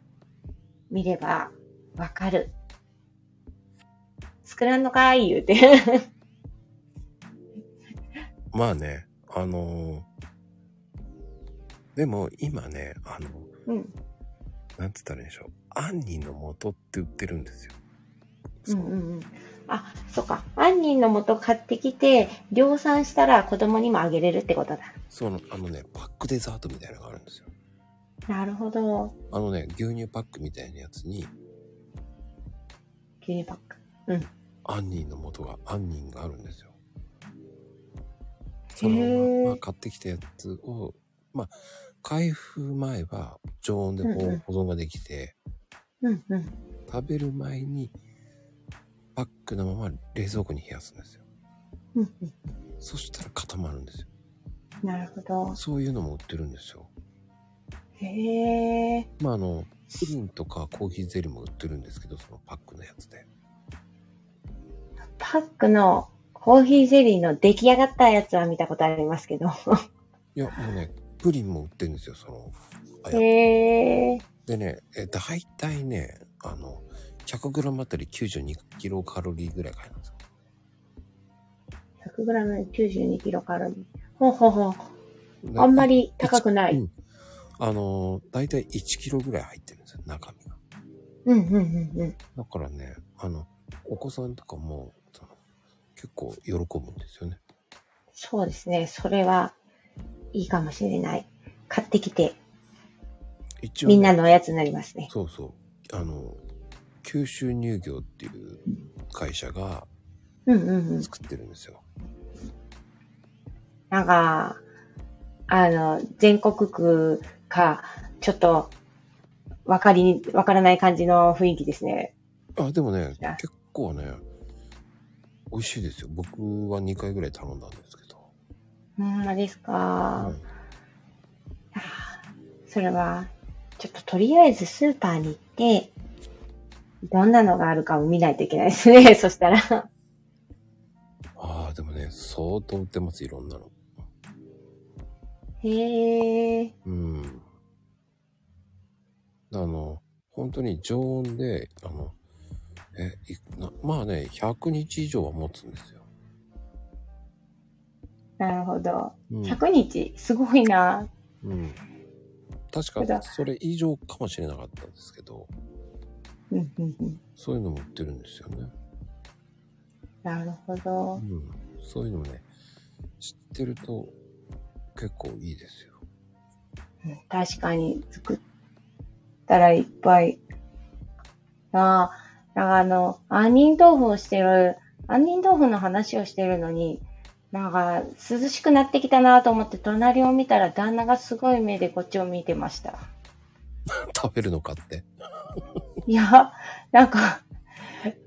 見ればわかる。作らんのかい言うて。まあね、あのーでも今ね、あの、うん。なんつったらいいんでしょう。杏仁の素って売ってるんですよ。うそう。んうんうん。あ、そっか。杏仁の素買ってきて、量産したら子供にもあげれるってことだ。その、あのね、パックデザートみたいなのがあるんですよ。なるほど。あのね、牛乳パックみたいなやつに、牛乳パック。うん。杏仁の素が、杏仁があるんですよ。そのまま買ってきたやつを、まあ、開封前は常温で保存ができて、うんうん。食べる前にパックのまま冷蔵庫に冷やすんですよ。うんうそしたら固まるんですよ。ん。なるほど。そういうのも売ってるんですよ。へえ。まあ、あの、プリンとかコーヒーゼリーも売ってるんですけど、そのパックのやつで。パックのコーヒーゼリーの出来上がったやつは見たことありますけど。いや、もうね、プリンも売ってるんですよ、その。へえ。でね、え、大体ね、あの、100g あたり92キロカロリーぐらい買いますよ。100g92 キロカロリー。ほうほうほう。であんまり高くない？うんあの、大体1キロぐらい入ってるんですよ、中身が。うんうんうんうん。だからね、あの、お子さんとかも、その結構喜ぶんですよね。そうですね。それはいいかもしれない。買ってきて、一応ね、みんなのおやつになりますね。そうそう。あの、九州乳業っていう会社が。作ってるんですよ。なんか、あの、全国区か、ちょっと、わかりに、わからない感じの雰囲気ですね。あ、でもねあ、結構ね、美味しいですよ。僕は2回ぐらい頼んだんですけど。ほんまですか？うんそれは、ちょっととりあえずスーパーに行って、どんなのがあるかを見ないといけないですね。そしたら。ああ、でもね、相当売ってます、いろんなの。へえ。うん。あの、本当に常温で、あの、え、いなまあね、100日以上は持つんですよ。なるほど。うん。100日、すごいな。うん、確か、それ以上かもしれなかったんですけど、うんうんうん。そういうのも売ってるんですよね。なるほどう。ん。そういうのもね、知ってると結構いいですよ。うん確かに、作ったらいっぱい。ああ、なんかあの、杏仁豆腐をしてる、杏仁豆腐の話をしてるのに、なんか、涼しくなってきたなと思って、隣を見たら旦那がすごい目でこっちを見てました。食べるのかって。いや、なんか、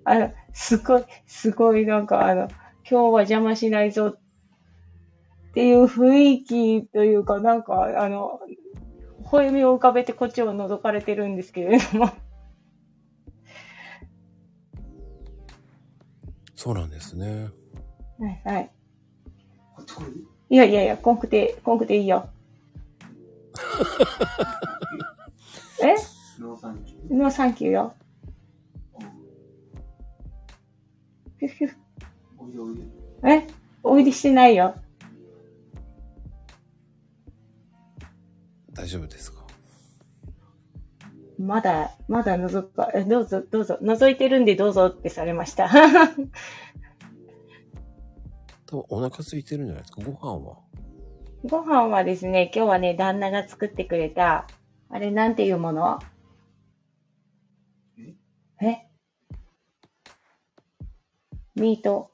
あの、すごい、すごい、なんかあの、今日は邪魔しないぞっていう雰囲気というか、なんか、あの、微笑みを浮かべてこっちを覗かれてるんですけれども。そうなんですね。はいはい。いやいやいや、コンクテ、コンクテいいよ。え？ノーサンキュー。ノーサンキューよ。ふふ。え？おいでしてないよ。大丈夫ですか？まだ、まだ覗か、えどうぞ、どうぞ、覗いてるんでどうぞってされました。多分お腹空いてるんじゃないですか？ご飯は？ご飯はですね、今日はね、旦那が作ってくれた、あれなんていうもの？え？ミート。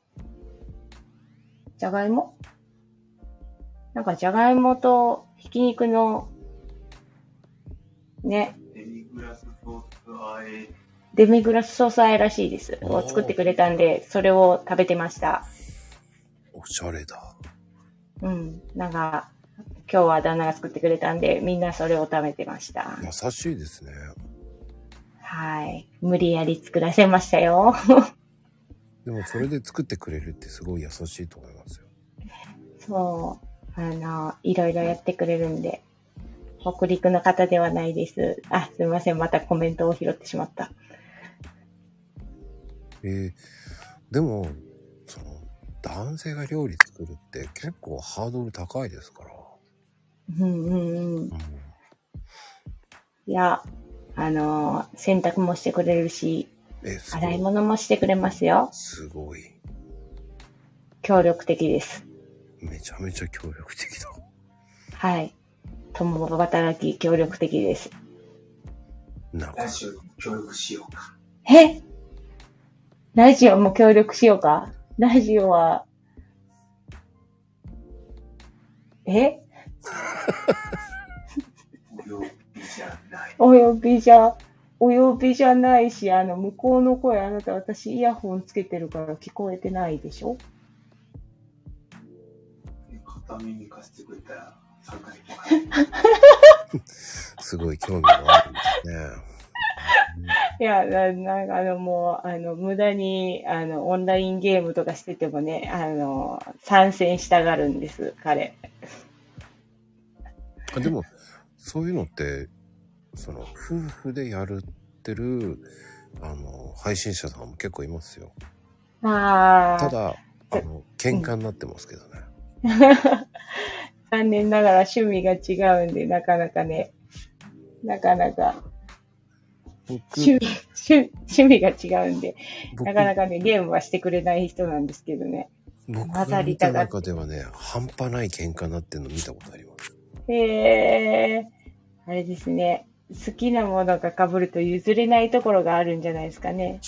じゃがいも？なんかじゃがいもとひき肉の、ね、デミグラスソースあえ。デミグラスソースあえらしいです。を作ってくれたんで、それを食べてました。おしゃれだ。うん。なんか、今日は旦那が作ってくれたんで、みんなそれを食べてました。優しいですね。はい。無理やり作らせましたよ。でもそれで作ってくれるってすごい優しいと思いますよ。そう。あの、いろいろやってくれるんで。北陸の方ではないです。あ、すみません。またコメントを拾ってしまった。えー、でも、その、男性が料理作るって結構ハードル高いですから。うんうんうん。うん。いや、あの、洗濯もしてくれるし、え、すごい。洗い物もしてくれますよ。すごい。協力的です。めちゃめちゃ協力的だ。はい。共働き協力的です。なんかラ、ジオに協力しようか。え？ラジオも協力しようか？ラジオは、え？ない。お呼びじゃ、お呼びじゃないし、あの、向こうの声、あなた私イヤホンつけてるから聞こえてないでしょ？片耳貸してくれたら参加できます。すごい興味があるんですね。いや、ななんかあの、もう、あの、無駄に、あの、オンラインゲームとかしててもね、あの、参戦したがるんです、彼。あでも、そういうのって、その、夫婦でやるってる、あの、配信者さんも結構いますよ。ああ、ただ、あの、喧嘩になってますけどね。残念ながら趣味が違うんで、なかなかね、なかなか、僕、趣味、趣趣味が違うんで、僕なかなかね、ゲームはしてくれない人なんですけどね。僕が見た中ではね、半端ない喧嘩になってるの見たことあります。へえ、あれですね。好きなものが被ると譲れないところがあるんじゃないですかね。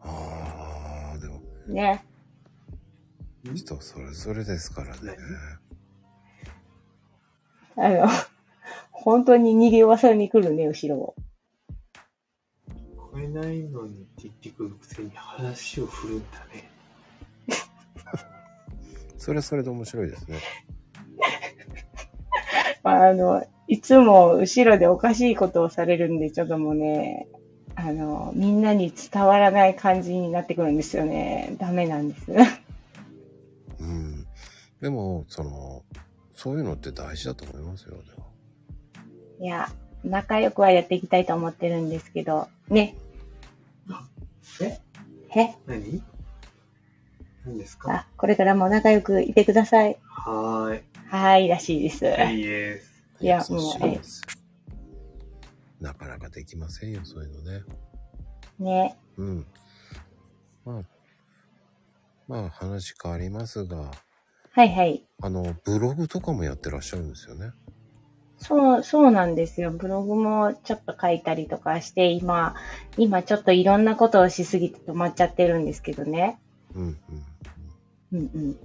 ああ、でも、ね。人それぞれですからね。あの、本当に逃げわさに来るね、後ろを。聞こえないのにって言ってくるくせに話を振るんだね。それはそれで面白いですね。まあ、あの、いつも後ろでおかしいことをされるんで、ちょっともうね、あの、みんなに伝わらない感じになってくるんですよね。ダメなんです。うん。でも、その、そういうのって大事だと思いますよ。でもいや、仲良くはやっていきたいと思ってるんですけど、ね。え？へ何？何ですか？あ、これからも仲良くいてください。はーい。はい、らしいです。いいです。いや優しいです。なかなかできませんよ、そういうのね。ね。うん。まあ、まあ話変わりますが、はいはい。あの、ブログとかもやってらっしゃるんですよね。そう、そうなんですよ。ブログもちょっと書いたりとかして、今、今ちょっといろんなことをしすぎて止まっちゃってるんですけどね。うんうん。うんうん。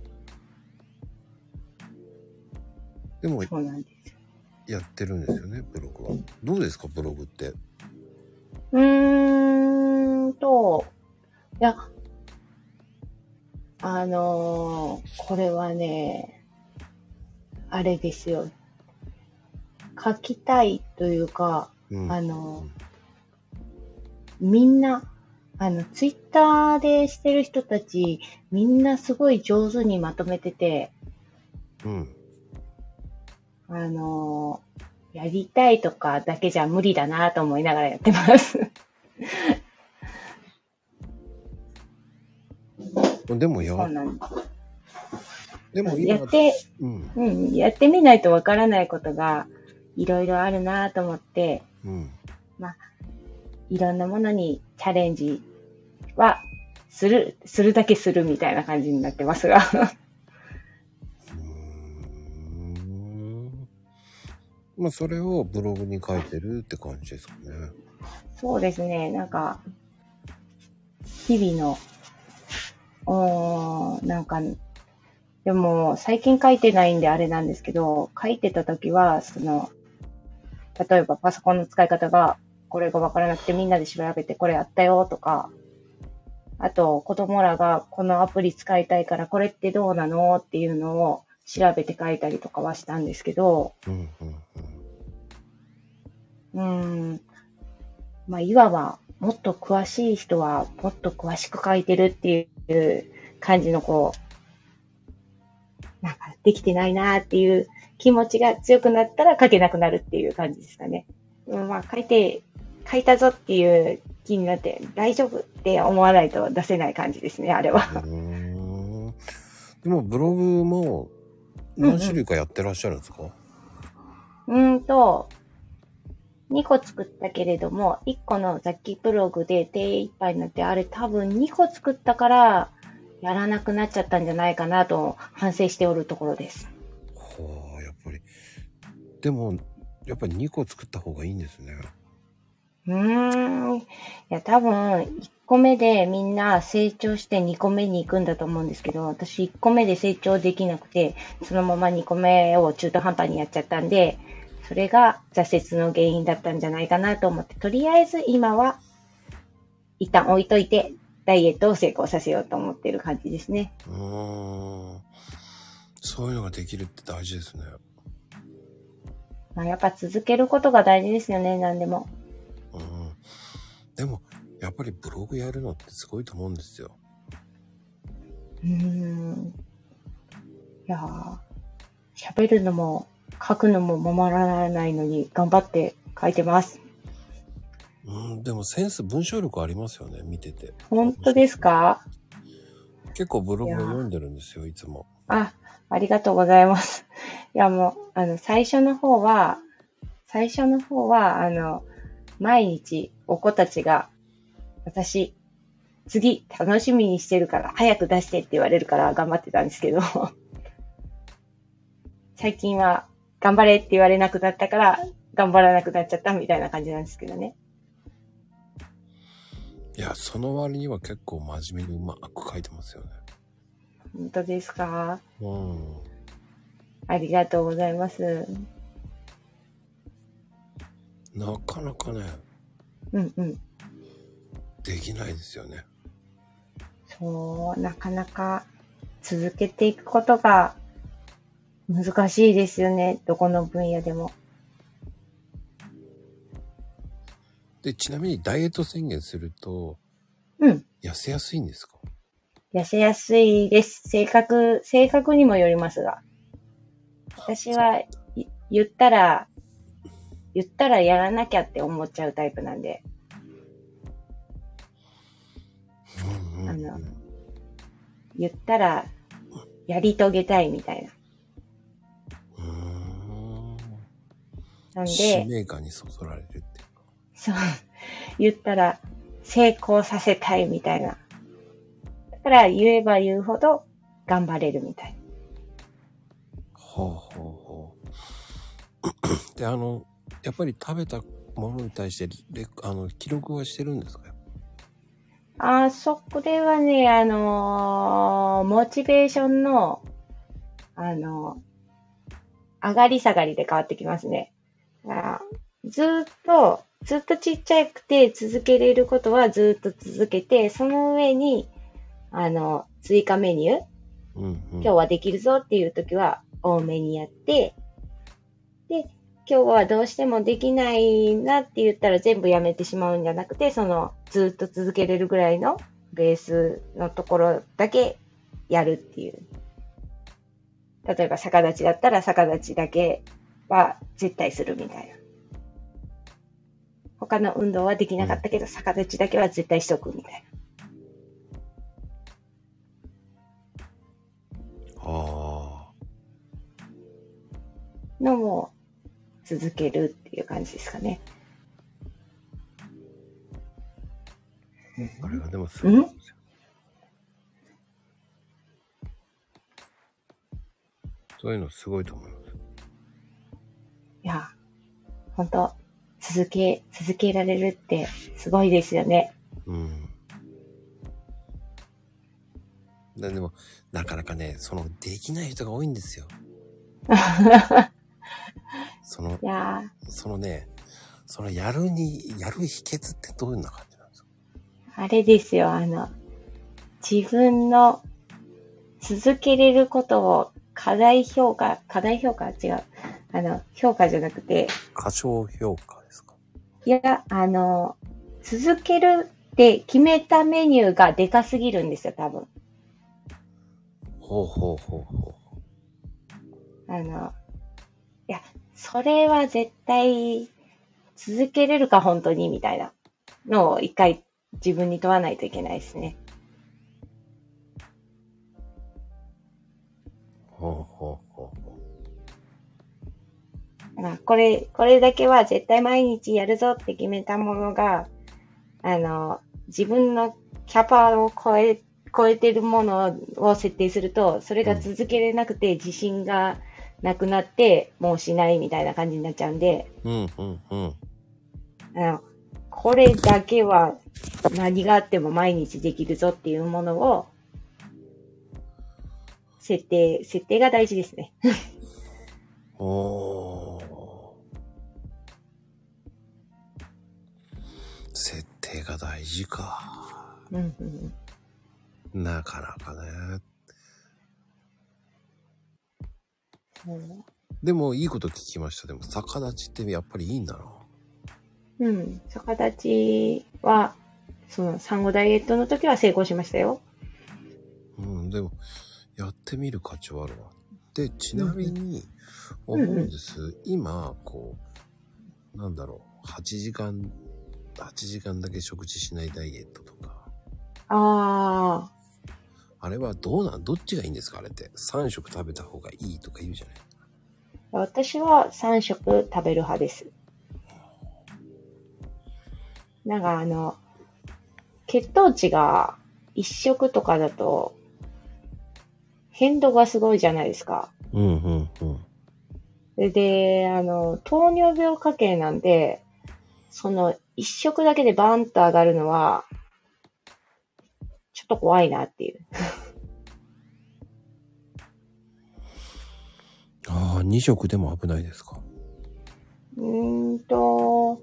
でも、そうなんですよ。やってるんですよね、ブログは。どうですか、ブログって？うーんと、いや、あのーこれはね、あれですよ。書きたいというか、うん。あの、みんな、あの、ツイッターでしてる人たち、みんなすごい上手にまとめてて、うん。あの、やりたいとかだけじゃ無理だなと思いながらやってます。でもやそう、なんででもす。今やっ、て、うん、うん、やってみないとわからないことがいろいろあるなと思って、うん。いろんなものにチャレンジはする、するだけするみたいな感じになってますが。まあ、それをブログに書いてるって感じですかね。そうですね、なんか、日々の、おーなんか、でも、最近書いてないんであれなんですけど、書いてた時は、その、例えばパソコンの使い方が、これがわからなくてみんなで調べてこれあったよとか、あと子供らがこのアプリ使いたいからこれってどうなのっていうのを調べて書いたりとかはしたんですけど、うんうん。まあ、いわば、もっと詳しい人は、もっと詳しく書いてるっていう感じの、こう、なんか、できてないなっていう気持ちが強くなったら書けなくなるっていう感じですかね。うん、まあ、書いて、書いたぞっていう気になって、大丈夫って思わないと出せない感じですね、あれは。でもブログも何種類かやってらっしゃるんですか、うーんと、2個作ったけれども、1個の雑記ブログで手一杯になって、あれ多分2個作ったから、やらなくなっちゃったんじゃないかなと反省しておるところです。はあ、やっぱり。でも、やっぱり2個作った方がいいんですね。うーん。いや、多分、1個目でみんな成長して2個目に行くんだと思うんですけど、私1個目で成長できなくて、そのまま2個目を中途半端にやっちゃったんで、それが挫折の原因だったんじゃないかなと思って、とりあえず今は、一旦置いといて、ダイエットを成功させようと思ってる感じですね。うーん。そういうのができるって大事ですね。まあ、やっぱ続けることが大事ですよね、何でも。うん。でも、やっぱりブログやるのってすごいと思うんですよ。うーん。いやー喋るのも書くのもままならないのに頑張って書いてます。うん、でもセンス、文章力ありますよね、見てて。本当ですか？結構ブログを読んでるんですよ、いつも。あ、ありがとうございます。いやもう、あの、最初の方は、最初の方は、あの、毎日お子たちが、私、次楽しみにしてるから早く出してって言われるから頑張ってたんですけど、最近は頑張れって言われなくなったから頑張らなくなっちゃったみたいな感じなんですけどね。いや、その割には結構真面目にうまく書いてますよね。本当ですか？うん。ありがとうございます。なかなかね、うんうん。できないですよね。そう、なかなか続けていくことが難しいですよね。どこの分野でも。で、ちなみにダイエット宣言すると、うん。痩せやすいんですか？痩せやすいです。性格、性格にもよりますが。私はい言ったら、言ったらやらなきゃって思っちゃうタイプなんで。あの言ったら、やり遂げたいみたいな。うーん。なん使で、命感にそそられるっていうか。そう、言ったら成功させたいみたいな。だから言えば言うほど頑張れるみたい。ほうほうほう。で、あの、やっぱり食べたものに対してレ、あの、記録はしてるんですか？あそこではね、あのーモチベーションの、あの上がり下がりで変わってきますね。あずーっと、ずっとちっちゃくて続けれることはずーっと続けて、その上に、あの、追加メニュー、うんうん。今日はできるぞっていう時は多めにやって、で、今日はどうしてもできないなって言ったら全部やめてしまうんじゃなくて、そのずっと続けれるぐらいのベースのところだけやるっていう。例えば逆立ちだったら逆立ちだけは絶対するみたいな。他の運動はできなかったけど、逆立ちだけは絶対しとくみたいあなのも続けるっていう感じですかね。あ。あれはでもすごいですよ。そういうのすごいと思います。いや、本当続け、続けられるってすごいですよね。うん。だでも、なかなかね、その、できない人が多いんですよ。その、いやそのね、そのやるに、やる秘訣ってどういうな感じなんですか？ー、あれですよ、あの、自分の続けれることを課題評価、課題評価？は違う。あの、評価じゃなくて、過小評価ですか？いや、あの、続けるって決めたメニューがでかすぎるんですよ、多分。ほうほうほうほあの、それは絶対続けれるか、本当に、みたいなのを一回自分に問わないといけないですね。う。ほうほうほうほだからこれ、これだけは絶対毎日やるぞって決めたものが、あの、自分のキャパを超え、超えてるものを設定すると、それが続けれなくて自信がなくなって、もうしないみたいな感じになっちゃうんで、う。うんうんうん。あの、これだけは何があっても毎日できるぞっていうものを、設定、設定が大事ですね。おー。設定が大事か。うんうんうんなかなかね。そうでもいいこと聞きました。でも逆立ちってやっぱりいいんだな。うん。逆立ちは、その産後ダイエットの時は成功しましたよ。うん、でもやってみる価値はあるわ。で、ちなみに思うんです。今、こう、なんだろう、8時間、8時間だけ食事しないダイエットとか。ああ、あれはどうなんどっちがいいんですかあれって。3食食べた方がいいとか言うじゃない私は3食食べる派です。なんかあの、血糖値が1食とかだと、変動がすごいじゃないですか。うんうんうん。で、であの、糖尿病家系なんで、その1食だけでバーンと上がるのは、ちょっと怖いなっていう。ああ、2食でも危ないですか？うーんと、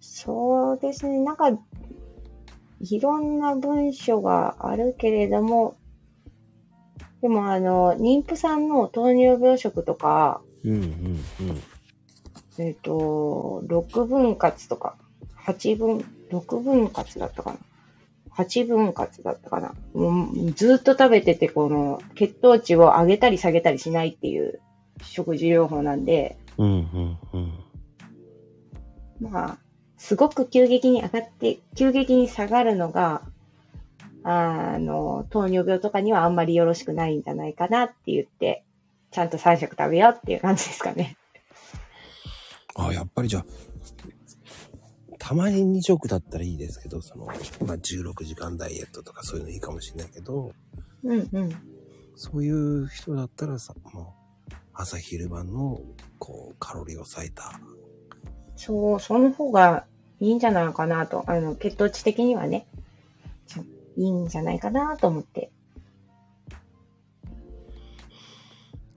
そうですね。なんか、いろんな文書があるけれども、でもあの、妊婦さんの糖尿病食とか、うんうんうん。えっ、と、6分割とか、8分、6分割だったかな。8分割だったかな。もうずっと食べてて、この血糖値を上げたり下げたりしないっていう食事療法なんで、うんうんうん。まあ、すごく急激に上がって、急激に下がるのが、あの、糖尿病とかにはあんまりよろしくないんじゃないかなって言って、ちゃんと3食食べようっていう感じですかね。ああ、やっぱりじゃあ、たまに2食だったらいいですけど、その、まあ、16時間ダイエットとかそういうのいいかもしれないけど、うんうん。そういう人だったらさ、もう、朝昼晩の、こう、カロリーを抑えた。そう、その方がいいんじゃないかなと。あの、血糖値的にはね、いいんじゃないかなと思って。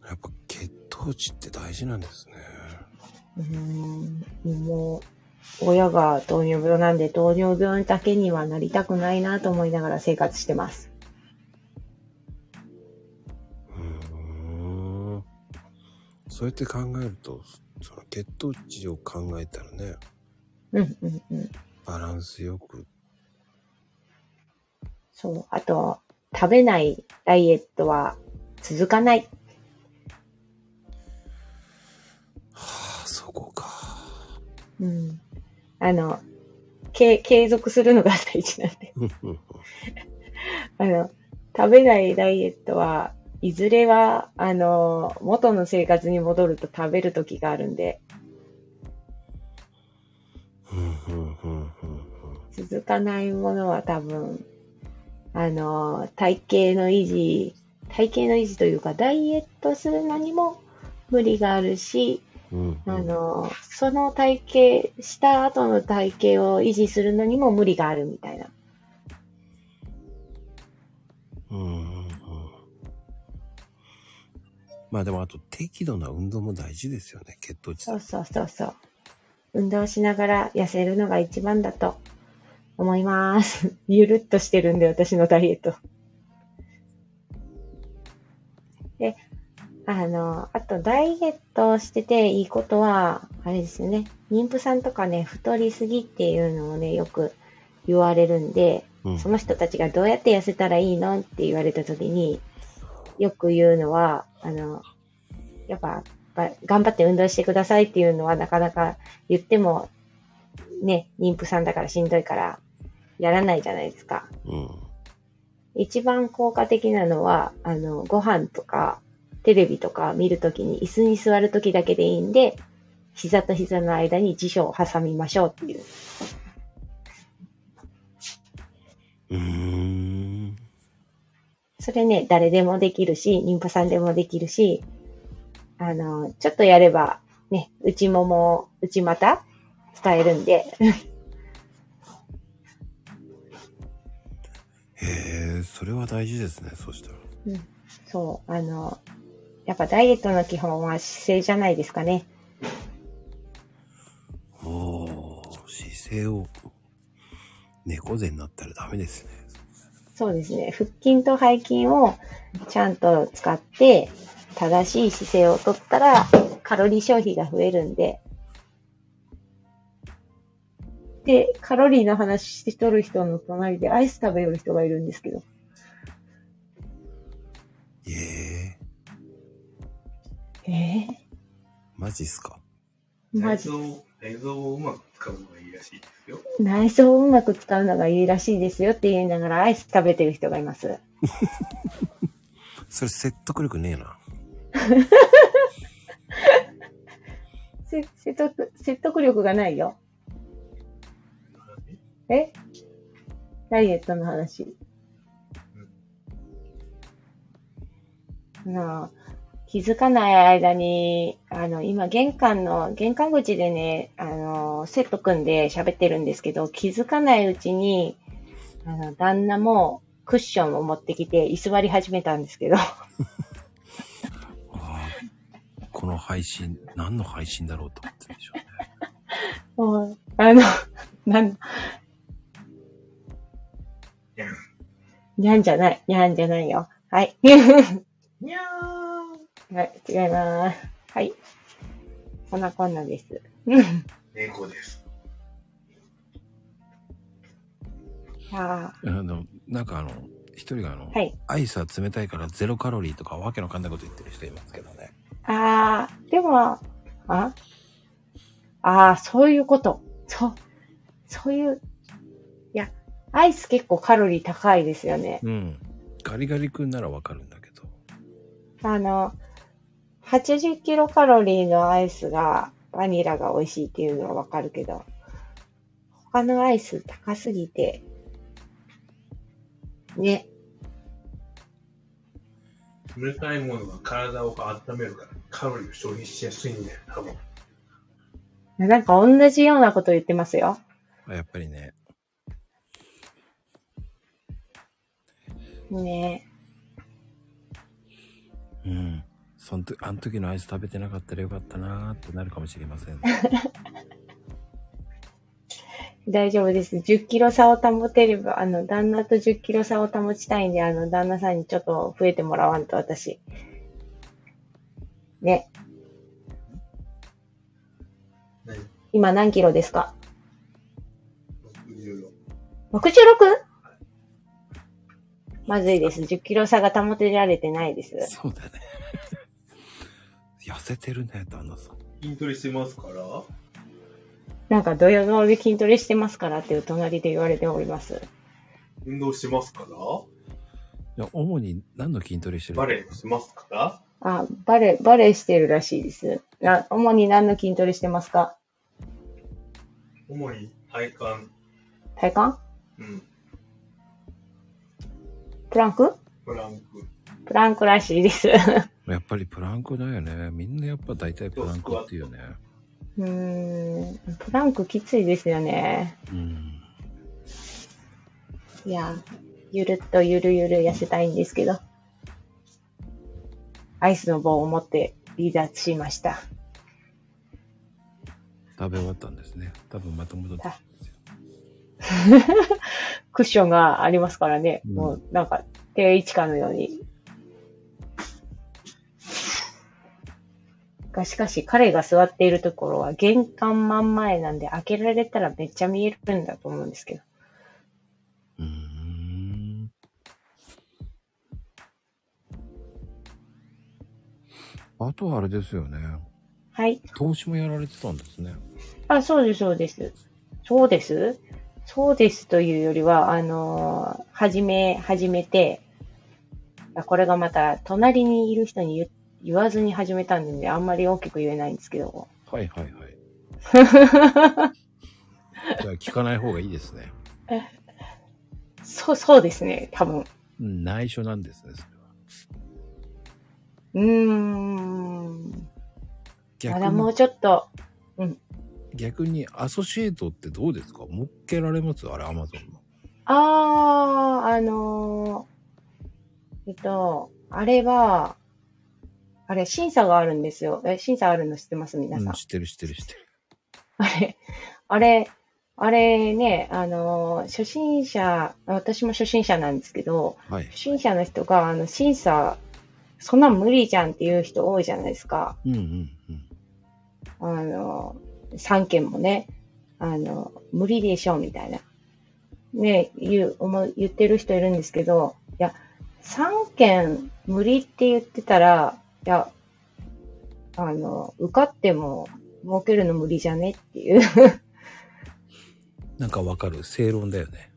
やっぱ血糖値って大事なんですね。うーん、もう、親が糖尿病なんで糖尿病だけにはなりたくないなと思いながら生活してます。うーん。そうやって考えると、その血糖値を考えたらね、うんうんうん。バランスよく。そう。あと、食べないダイエットは続かない。はあ、そこか。うん。あの、継継続するのが大事なんで。あの、食べないダイエットは、いずれは、あの、元の生活に戻ると食べる時があるんで、続かないものは多分、あの、体型の維持、体型の維持というか、ダイエットするのにも無理があるし、うん。あの、その体型、した後の体型を維持するのにも無理があるみたいな。うん。まあでもあと適度な運動も大事ですよね、血糖値そうそうそうそう。運動しながら痩せるのが一番だと思います。ゆるっとしてるんで、私のダイエット。で、あの、あとダイエットしてていいことは、あれですよね。妊婦さんとかね、太りすぎっていうのをね、よく言われるんで、うん。その人たちがどうやって痩せたらいいのって言われたときに、よく言うのは、あの、やっぱ、ば頑張って運動してくださいっていうのはなかなか言っても、ね、妊婦さんだからしんどいから、やらないじゃないですか。うん。一番効果的なのは、あの、ご飯とか、テレビとか見るときに椅子に座るときだけでいいんで、膝と膝の間に辞書を挟みましょうっていう。うーん。それね、誰でもできるし、妊婦さんでもできるし、あの、ちょっとやれば、ね、内もも、内股使えるんで、へえ、それは大事ですね、そしたら。そう、あの、やっぱダイエットの基本は姿勢じゃないですかね。おー、姿勢を、猫背になったらダメですね。そうですね。腹筋と背筋をちゃんと使って、正しい姿勢をとったら、カロリー消費が増えるんで。で、カロリーの話しとる人の隣でアイス食べよる人がいるんですけど。ええマジっすか？マジ内臓、内臓をうまく使うのがいいらしいですよ。内臓をうまく使うのがいいらしいですよって言いながらアイス食べてる人がいます。それ説得力ねえな。せ説得、説得力がないよ。え？ダイエットの話。あの、気づかない間に、あの、今玄関の、玄関口でね、あの、セット組んで喋ってるんですけど、気づかないうちに、あの、旦那もクッションを持ってきて居座り始めたんですけど、この配信、何の配信だろうと思ってるでしょうね。もうあの、なん、にゃん。じゃない、にゃんじゃないよ。はい。にゃはい、違います。はい。こんなこんなです。猫です。ああの、なんかあの、一人があの、はいアイスは冷たいからゼロカロリーとかわけのわかんないこと言ってる人いますけどね。あ、あーでも、あああ、そういうこと。そう、そういう、いや、アイス結構カロリー高いですよね。うん。ガリガリ君ならわかるんだけど。あの、80キロカロリーのアイスが、バニラが美味しいっていうのはわかるけど、他のアイス高すぎて、ね、冷たいものが体を温めるから、カロリーを消費しやすいんだよ、多分。なんか同じようなこと言ってますよ。やっぱりね、ねうん。そんと、あの時のアイス食べてなかったらよかったなーってなるかもしれません。大丈夫です。10キロ差を保てれば、あの、旦那と10キロ差を保ちたいんで、あの、旦那さんにちょっと増えてもらわんと、私。ね。何今何キロですか？64 ?66? まずいです。10キロ差が保てられてないです。そうだね。痩せてるね、旦那さん。筋トレしてますから、なんか、土曜日筋トレしてますからっていう隣で言われております。運動してますから、いや主に何の筋トレしてる？バレエしてますから、あ、バレ、バレしてるらしいです。な主に何の筋トレしてますか？主に体幹、体幹？うん、プランク？プランク、プランクらしいです。やっぱりプランクだよね。みんなやっぱ大体プランクっていうね。うーん、プランクきついですよね。うん。いや、ゆるっとゆるゆる痩せたいんですけど。アイスの棒を持って離脱しました。食べ終わったんですね。多分また戻って。クッションがありますからね。うんもうなんか定位置かのように。がしかし彼が座っているところは玄関真ん前なんで開けられたらめっちゃ見えるんだと思うんですけど。うーん。あとはあれですよね。はい。投資もやられてたんですね。あ、そうです、そうです。そうですそうですというよりは、あのー始め、始めて、あこれがまた、隣にいる人に言言わずに始めたんで、ね、あんまり大きく言えないんですけど。はいはいはい。じゃあ聞かない方がいいですね。そう、そうですね、多分。うん内緒なんですね、それは。うーん。ま逆だもうに、ちょっと、逆にアソシエイトってどうですか？持っけられます？あれ、アマゾンの。あー、あのーえっと、あれは、あれ、審査があるんですよ。え、審査あるの知ってます？皆さん。うん、知ってる知ってる知ってる。あれ、あれ、あれね、あのー初心者、私も初心者なんですけど、はい。初心者の人が、あの、審査、そんなん無理じゃんっていう人多いじゃないですか。うんうんうん。あの、3件もね、あの、無理でしょ、みたいな。ね、言う、思う、言ってる人いるんですけど、いや、3件無理って言ってたら、いや、あの、受かっても儲けるの無理じゃねっていう、なんかわかる。正論だよね。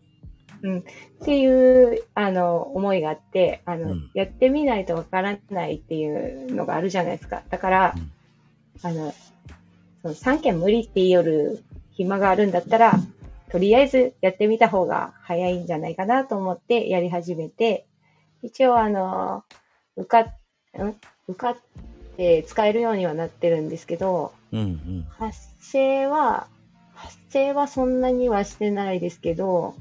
っていう、あの、思いがあって、あの、うんやってみないとわからないっていうのがあるじゃないですか。だから、うんあの、その3件無理って言いよる暇があるんだったら、とりあえずやってみた方が早いんじゃないかなと思ってやり始めて、一応あの、受かっ、ん？受かって使えるようにはなってるんですけど、うんうん。発生は、発生はそんなにはしてないですけど、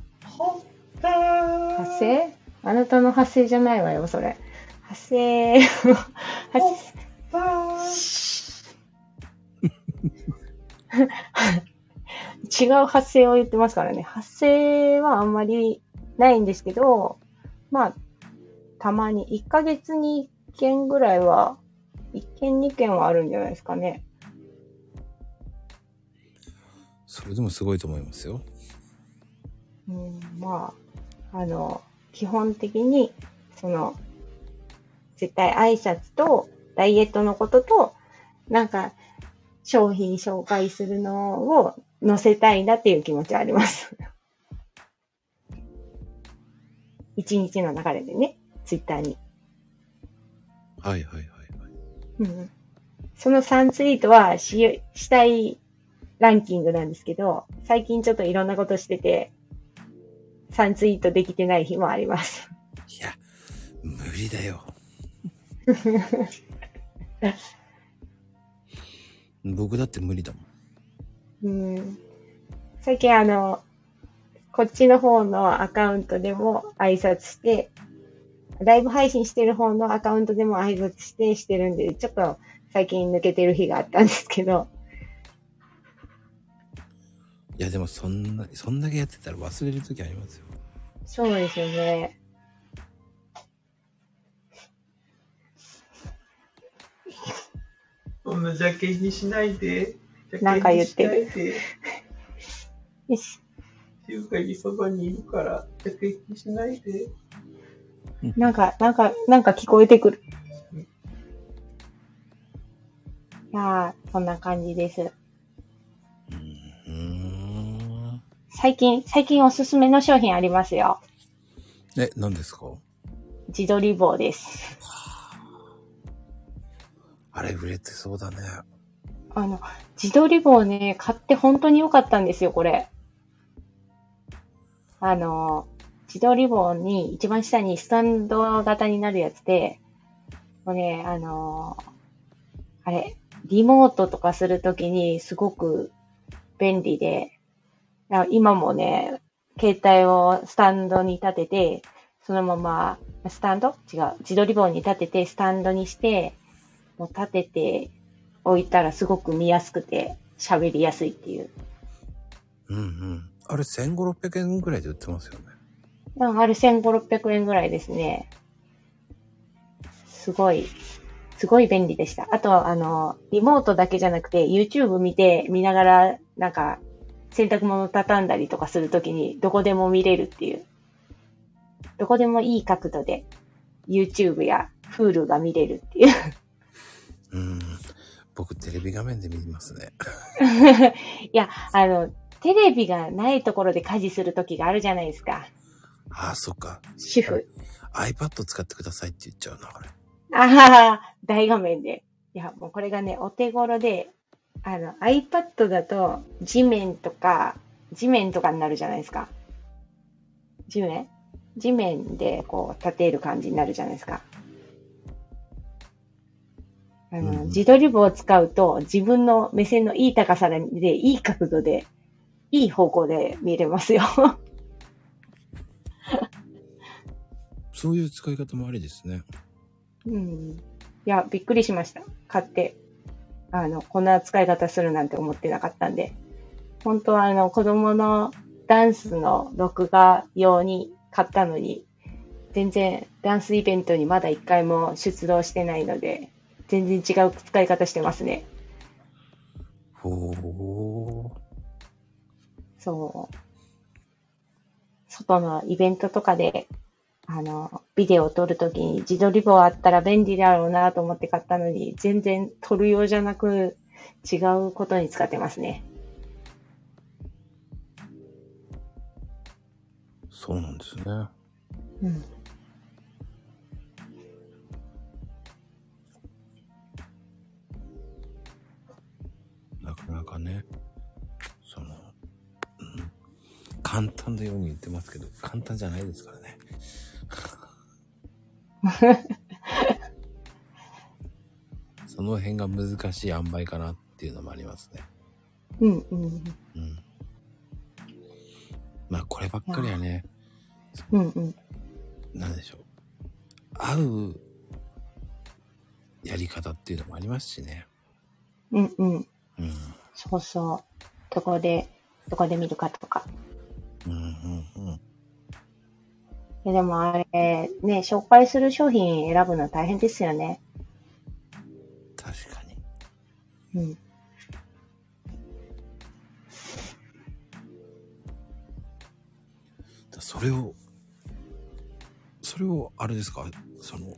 発生？あなたの発生じゃないわよ、それ。発生、発違う発生を言ってますからね。発生はあんまりないんですけど、まあ、たまに、1ヶ月に1件ぐらいは、1件2件はあるんじゃないですかね。それでもすごいと思いますよ。うん、まあ、あの、基本的に、その、絶対挨拶と、ダイエットのことと、なんか、商品紹介するのを載せたいなっていう気持ちはあります。一日の流れでね、ツイッターに。はいはいはいはい。うん、その3ツイートはし、したいランキングなんですけど、最近ちょっといろんなことしてて、3ツイートできてない日もあります。いや、無理だよ。僕だって無理だもん。うん、最近あの、こっちの方のアカウントでも挨拶して、ライブ配信してる方のアカウントでも挨拶してしてるんで、ちょっと最近抜けてる日があったんですけど、いやでもそんな、そんだけやってたら忘れる時ありますよ。そうですよね。そんな邪気にしないで。なんか言ってる。よし。静かにそばにいるから、邪気にしないで。なんか、なんか、なんか聞こえてくる。いやー、そんな感じです。最近、最近おすすめの商品ありますよ。え、何ですか？自撮り棒です。あれ売れてそうだね。あの、自撮り棒ね、買って本当に良かったんですよ、これ。あの、自撮り棒に一番下にスタンド型になるやつで、もうね、あのーあれ、リモートとかするときにすごく便利で、今もね、携帯をスタンドに立てて、そのまま、スタンド？違う。自撮り棒に立てて、スタンドにして、もう立てて置いたらすごく見やすくて、喋りやすいっていう。うんうん。あれ、1500、600円ぐらいで売ってますよね。うんあれ1500、600円ぐらいですね。すごい、すごい便利でした。あと、あの、リモートだけじゃなくて、YouTube 見て、見ながら、なんか、洗濯物畳んだりとかするときに、どこでも見れるっていう。どこでもいい角度で、YouTube や Hulu が見れるっていう。うん。僕、テレビ画面で見ますね。いや、あの、テレビがないところで家事するときがあるじゃないですか。ああ、そっか。主婦。iPad 使ってくださいって言っちゃうな、これ。ああ、大画面で。いや、もうこれがね、お手頃で、あの、iPad だと地面とか、地面とかになるじゃないですか。地面？地面でこう立てる感じになるじゃないですか。あの、うん自撮り棒を使うと自分の目線のいい高さで、いい角度で、いい方向で見れますよ。そういう使い方もありですね。うん。いや、びっくりしました。買って。あの、こんな使い方するなんて思ってなかったんで。本当はあの、子供のダンスの録画用に買ったのに、全然ダンスイベントにまだ一回も出動してないので、全然違う使い方してますね。ほー。そう。外のイベントとかで、あの、ビデオを撮るときに自撮り棒あったら便利だろうなと思って買ったのに、全然撮る用じゃなく違うことに使ってますね。そうなんですね。うん。なかなかね、簡単のように言ってますけど、簡単じゃないですからね。その辺が難しい塩梅かなっていうのもありますね。うん、うん、うん。まあ、こればっかりはね、うん、うん。なんでしょう。合うやり方っていうのもありますしね。うん、うん。うん。そうそう。どこで、どこで見るかとか。うん、うん、うん。いやでもあれ、ね、紹介する商品選ぶの大変ですよね。確かに。うん。だそれを、それを、あれですか？その、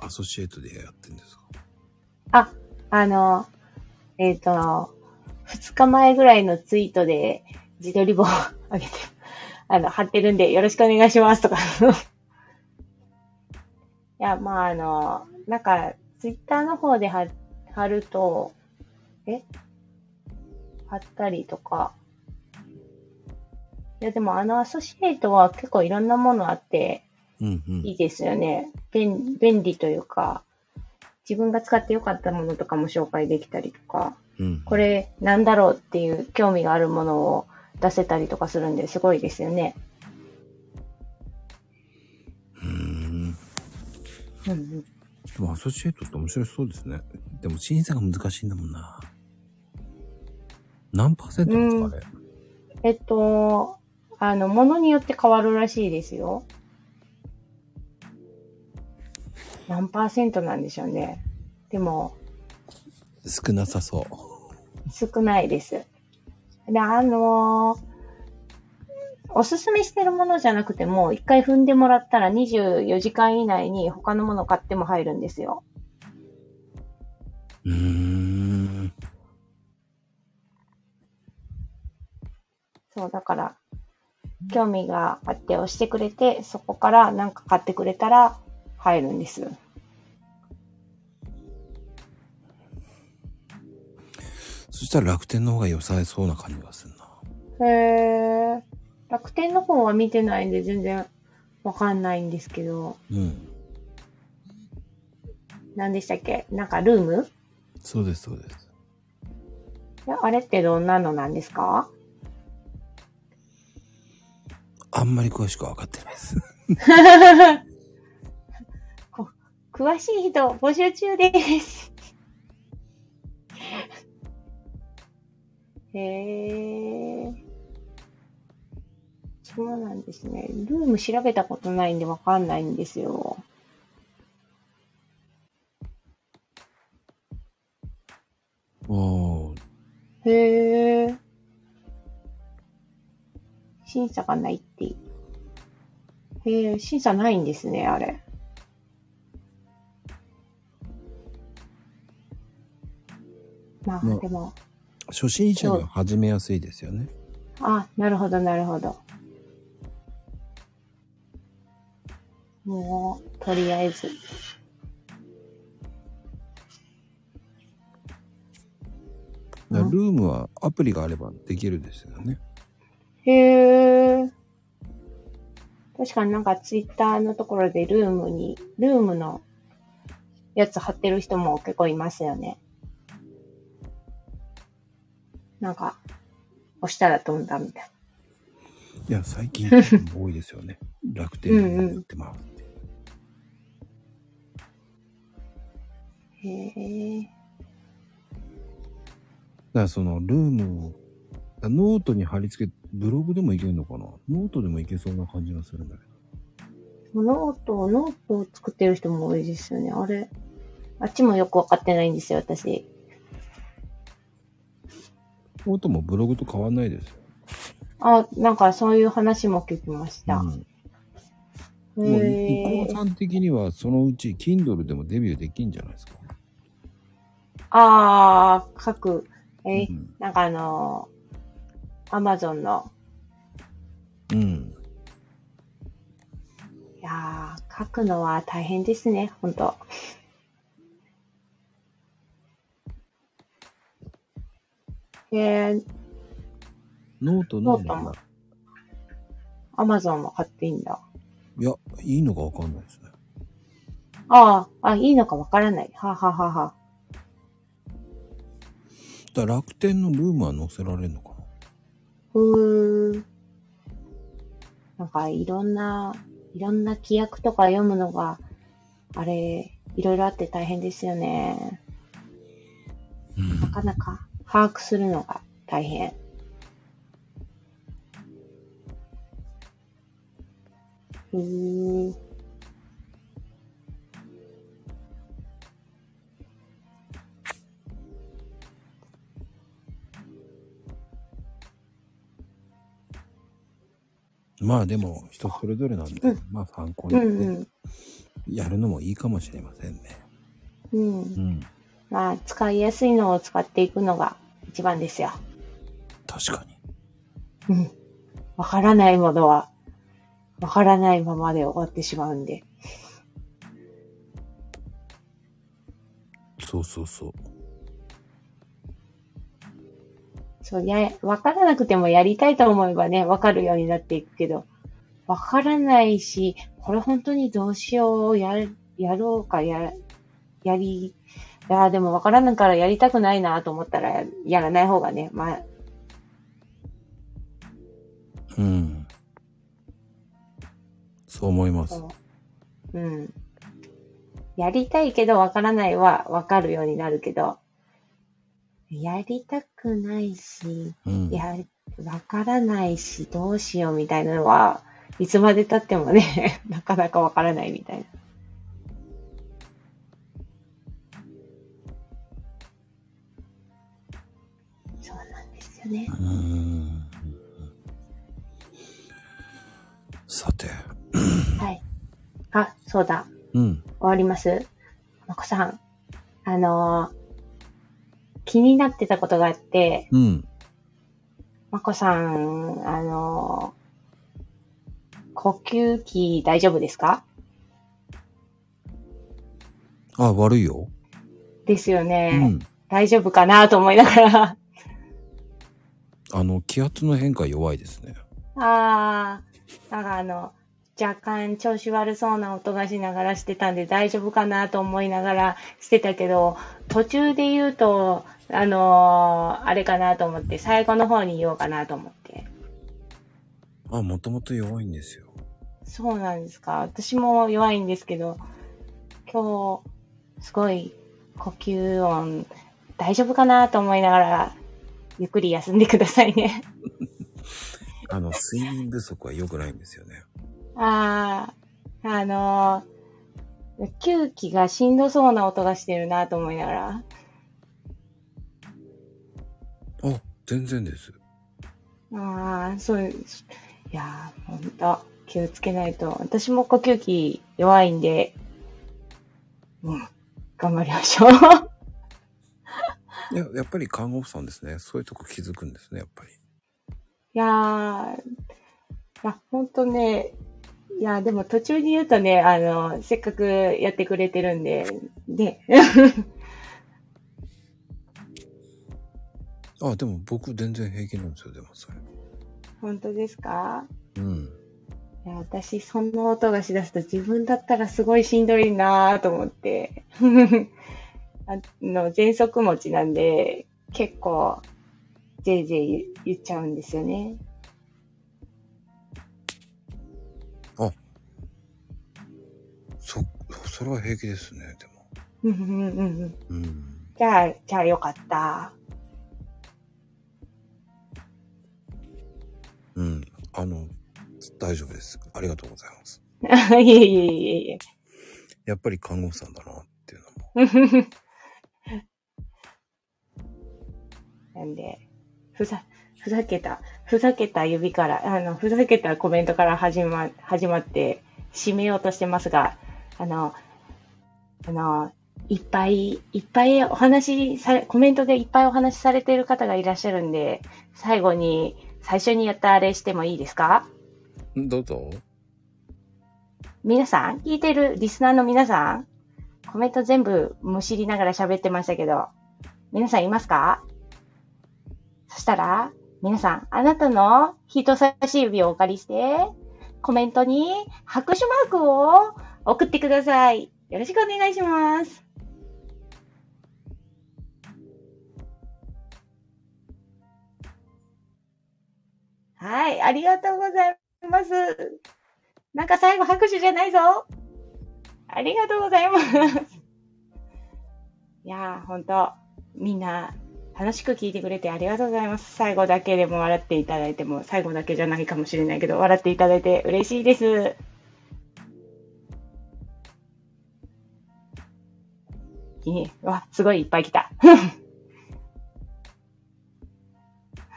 アソシエイトでやってるんですか？あ、あの、えっ、と、二日前ぐらいのツイートで自撮り棒をあげて、あの、貼ってるんでよろしくお願いしますとか。いや、まあ、あの、なんか、ツイッターの方で貼貼ると、え？貼ったりとか。いや、でもあのアソシエイトは結構いろんなものあって、うんうん。いいですよね。便便利というか、自分が使ってよかったものとかも紹介できたりとか、うん、これなんだろうっていう興味があるものを出せたりとかするんですごいですよね。うーん。うんうん、でもアソシエイトって面白そうですね。でも審査が難しいんだもんな。何パーセントですか、あれ？えっと、あの、ものによって変わるらしいですよ。何パーセントなんでしょうね。でも、少なさそう。少ないです。で、あのーおすすめしてるものじゃなくても、一回踏んでもらったら24時間以内に他のもの買っても入るんですよ。うーん。そう、だから、興味があって押してくれて、そこからなんか買ってくれたら入るんです。そしたら楽天の方が良さそうな感じがするな。へー。楽天の方は見てないんで全然わかんないんですけど、うん。何でしたっけ？なんかルーム？そうです、そうです。いやあれってどんなのなんですか？あんまり詳しくは分かってないです。こ詳しい人募集中です。へえ。そうなんですね。ルーム調べたことないんでわかんないんですよ。ああ、へえ。審査がないって。へえ、審査ないんですね、あれ。まあ、まあでも、初心者には始めやすいですよね。あ、なるほど、なるほど。もう、とりあえず。ルームはアプリがあればできるですよね。へえ。確かになんかツイッターのところでルームに、ルームのやつ貼ってる人も結構いますよね。なんか、押したら飛んだみたいいや、最近 多いですよね。楽天でやってますって。な。へえ。だからそのルームを、だノートに貼り付け、ブログでもいけるのかな？ノートでもいけそうな感じがするんだけど。ノート、ノートを作ってる人も多いですよね。あれ。あっちもよくわかってないんですよ、私。ノートもブログと変わんないですよ。あ、なんかそういう話も聞きました。うん、もういへえ。一行さん的にはそのうち Kindle でもデビューできんじゃないですか。あー、書く。えーうんなんかあのー、アマゾンの、うん。いやー、書くのは大変ですね、ほんと。えー、ノートのノートもアマゾンも買っていいんだ。いや、いいのかわかんないですね。ああ、あ、いいのかわからない。はあはあはあはあ。だから楽天のルームは載せられるのかな？ふー。なんかいろんな、いろんな規約とか読むのが、あれ、いろいろあって大変ですよね。うんなかなか把握するのが大変。うーん。まあでも人それぞれなんで、うんまあ参考うに、やるのもいいかもしれませんね。うん。うん。うん。まあ、使いやすいのを使っていくのが一番ですよ。確かに。うん。わからないものは、わからないままで終わってしまうんで。そうそうそう。そう、や、わからなくてもやりたいと思えばね、わかるようになっていくけど、わからないし、これ本当にどうしよう、や、やろうか、や、やり、いや、でもわからないからやりたくないなと思ったらや、やらない方がね、まあ、うん。そう思います。そううん。やりたいけどわからないはわかるようになるけど、やりたくないし、うん。や、わからないし、どうしようみたいなのは、いつまで経ってもね、なかなかわからないみたいな。ね。うーんさて。はい。あ、そうだ。うん。終わりますまこさん。あのー気になってたことがあって、うん。まこさん、あのー呼吸器大丈夫ですか？あ、悪いよ。ですようね。ん。大丈夫かなと思いながら。あの、気圧の変化弱いですね。ああ、なんかあの、若干調子悪そうな音がしながらしてたんで大丈夫かなと思いながらしてたけど、途中で言うと、あのーあれかなと思って、最後の方に言おうかなと思って。あ、もともと弱いんですよ。そうなんですか。私も弱いんですけど、今日、すごい呼吸音、大丈夫かなと思いながら、ゆっくり休んでくださいね。あの、睡眠不足は良くないんですよね。ああ、あのー吸気がしんどそうな音がしてるなと思いながら。あ、全然です。ああ、そう、いやー、ほんと、気をつけないと。私も呼吸器弱いんで、うん、頑張りましょう。いや、やっぱり看護婦さんですね。そういうとこ気づくんですね、やっぱり。いやー、いや、ほんとね、いや、でも途中に言うとね、あの、せっかくやってくれてるんで、で、あ、でも僕全然平気なんですよ、でもそれ。本当ですか？うん。いや、私、そんな音がしだすと自分だったらすごいしんどいなと思って。あの、喘息持ちなんで、結構、ぜいぜい言言っちゃうんですよね。そ、それは平気ですね、でも。うんうんうんうんうん。じゃあ、じゃあよかった。うん。あの、大丈夫です。ありがとうございます。いえいえいえいえ。やっぱり看護婦さんだなっていうのも。なんで、ふざ、ふざけた、ふざけた指から、あの、ふざけたコメントから始ま、始まって、締めようとしてますが、あの、あの、いっぱいいっぱいお話しされ、コメントでいっぱいお話しされている方がいらっしゃるんで、最後に、最初にやったあれしてもいいですか？んどうぞ。皆さん聞いてるリスナーの皆さんコメント全部むしりながら喋ってましたけど、皆さんいますか？そしたら、皆さん、あなたの人差し指をお借りして、コメントに拍手マークを送ってください。よろしくお願いします。はい、ありがとうございます。なんか最後拍手じゃないぞ。ありがとうございます。いやー、ほんと、みんな楽しく聞いてくれてありがとうございます。最後だけでも笑っていただいても、最後だけじゃないかもしれないけど、笑っていただいて嬉しいです。いいわ、すごいいっぱい来た。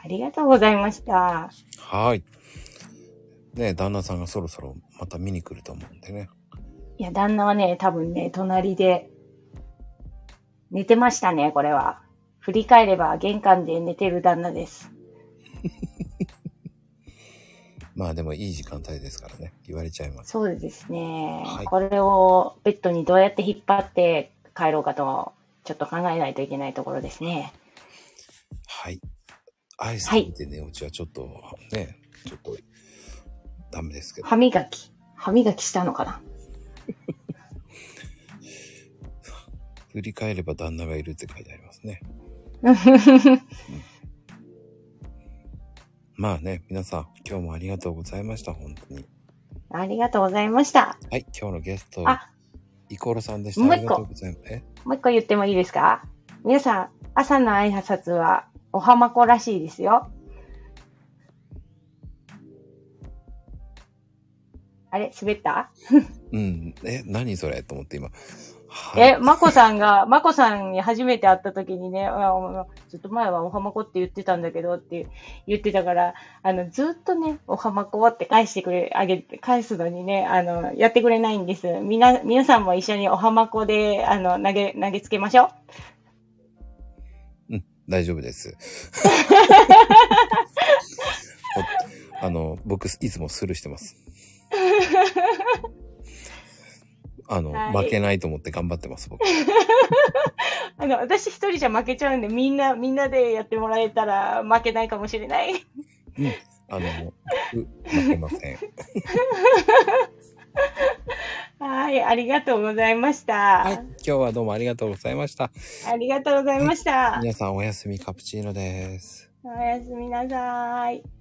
ありがとうございました。はい。ね旦那さんがそろそろまた見に来ると思うんでね。いや、旦那はね、多分ね、隣で寝てましたね、これは。振り返れば玄関で寝てる旦那です。まあでもいい時間帯ですからね。言われちゃいます。そうですね。はいこれをベッドにどうやって引っ張って帰ろうかと、ちょっと考えないといけないところですね。はい。アイス食べて寝落ちはちょっとね、ちょっとダメですけど。歯磨き。歯磨きしたのかな？振り返れば旦那がいるって書いてありますね。まあね、皆さん、今日もありがとうございました、本当に。ありがとうございました。はい、今日のゲスト、あイコールさんでした。もう一個ありがとうございます。え？もう一個言ってもいいですか？皆さん、朝の挨拶はおはまこらしいですよ。あれ？滑った？うん。え、何それ？と思って今。はいえ、まこさんが、まこさんに初めて会った時にね、ずっと前はおはまこって言ってたんだけどって言ってたから、あの、ずっとね、おはまこって返してくれ、あげて、返すのにね、あの、やってくれないんです。みな、皆さんも一緒におはまこで、あの、投げ、投げつけましょう。大丈夫です。おあの、僕、いつもスルーしてます。あの、はい負けないと思って頑張ってます、僕。あの、私一人じゃ負けちゃうんで、みんな、みんなでやってもらえたら負けないかもしれない。あの、僕負けません。ありがとうございました。はい。今日はどうもありがとうございました。ありがとうございました。皆さんおやすみカプチーノです。おやすみなさい。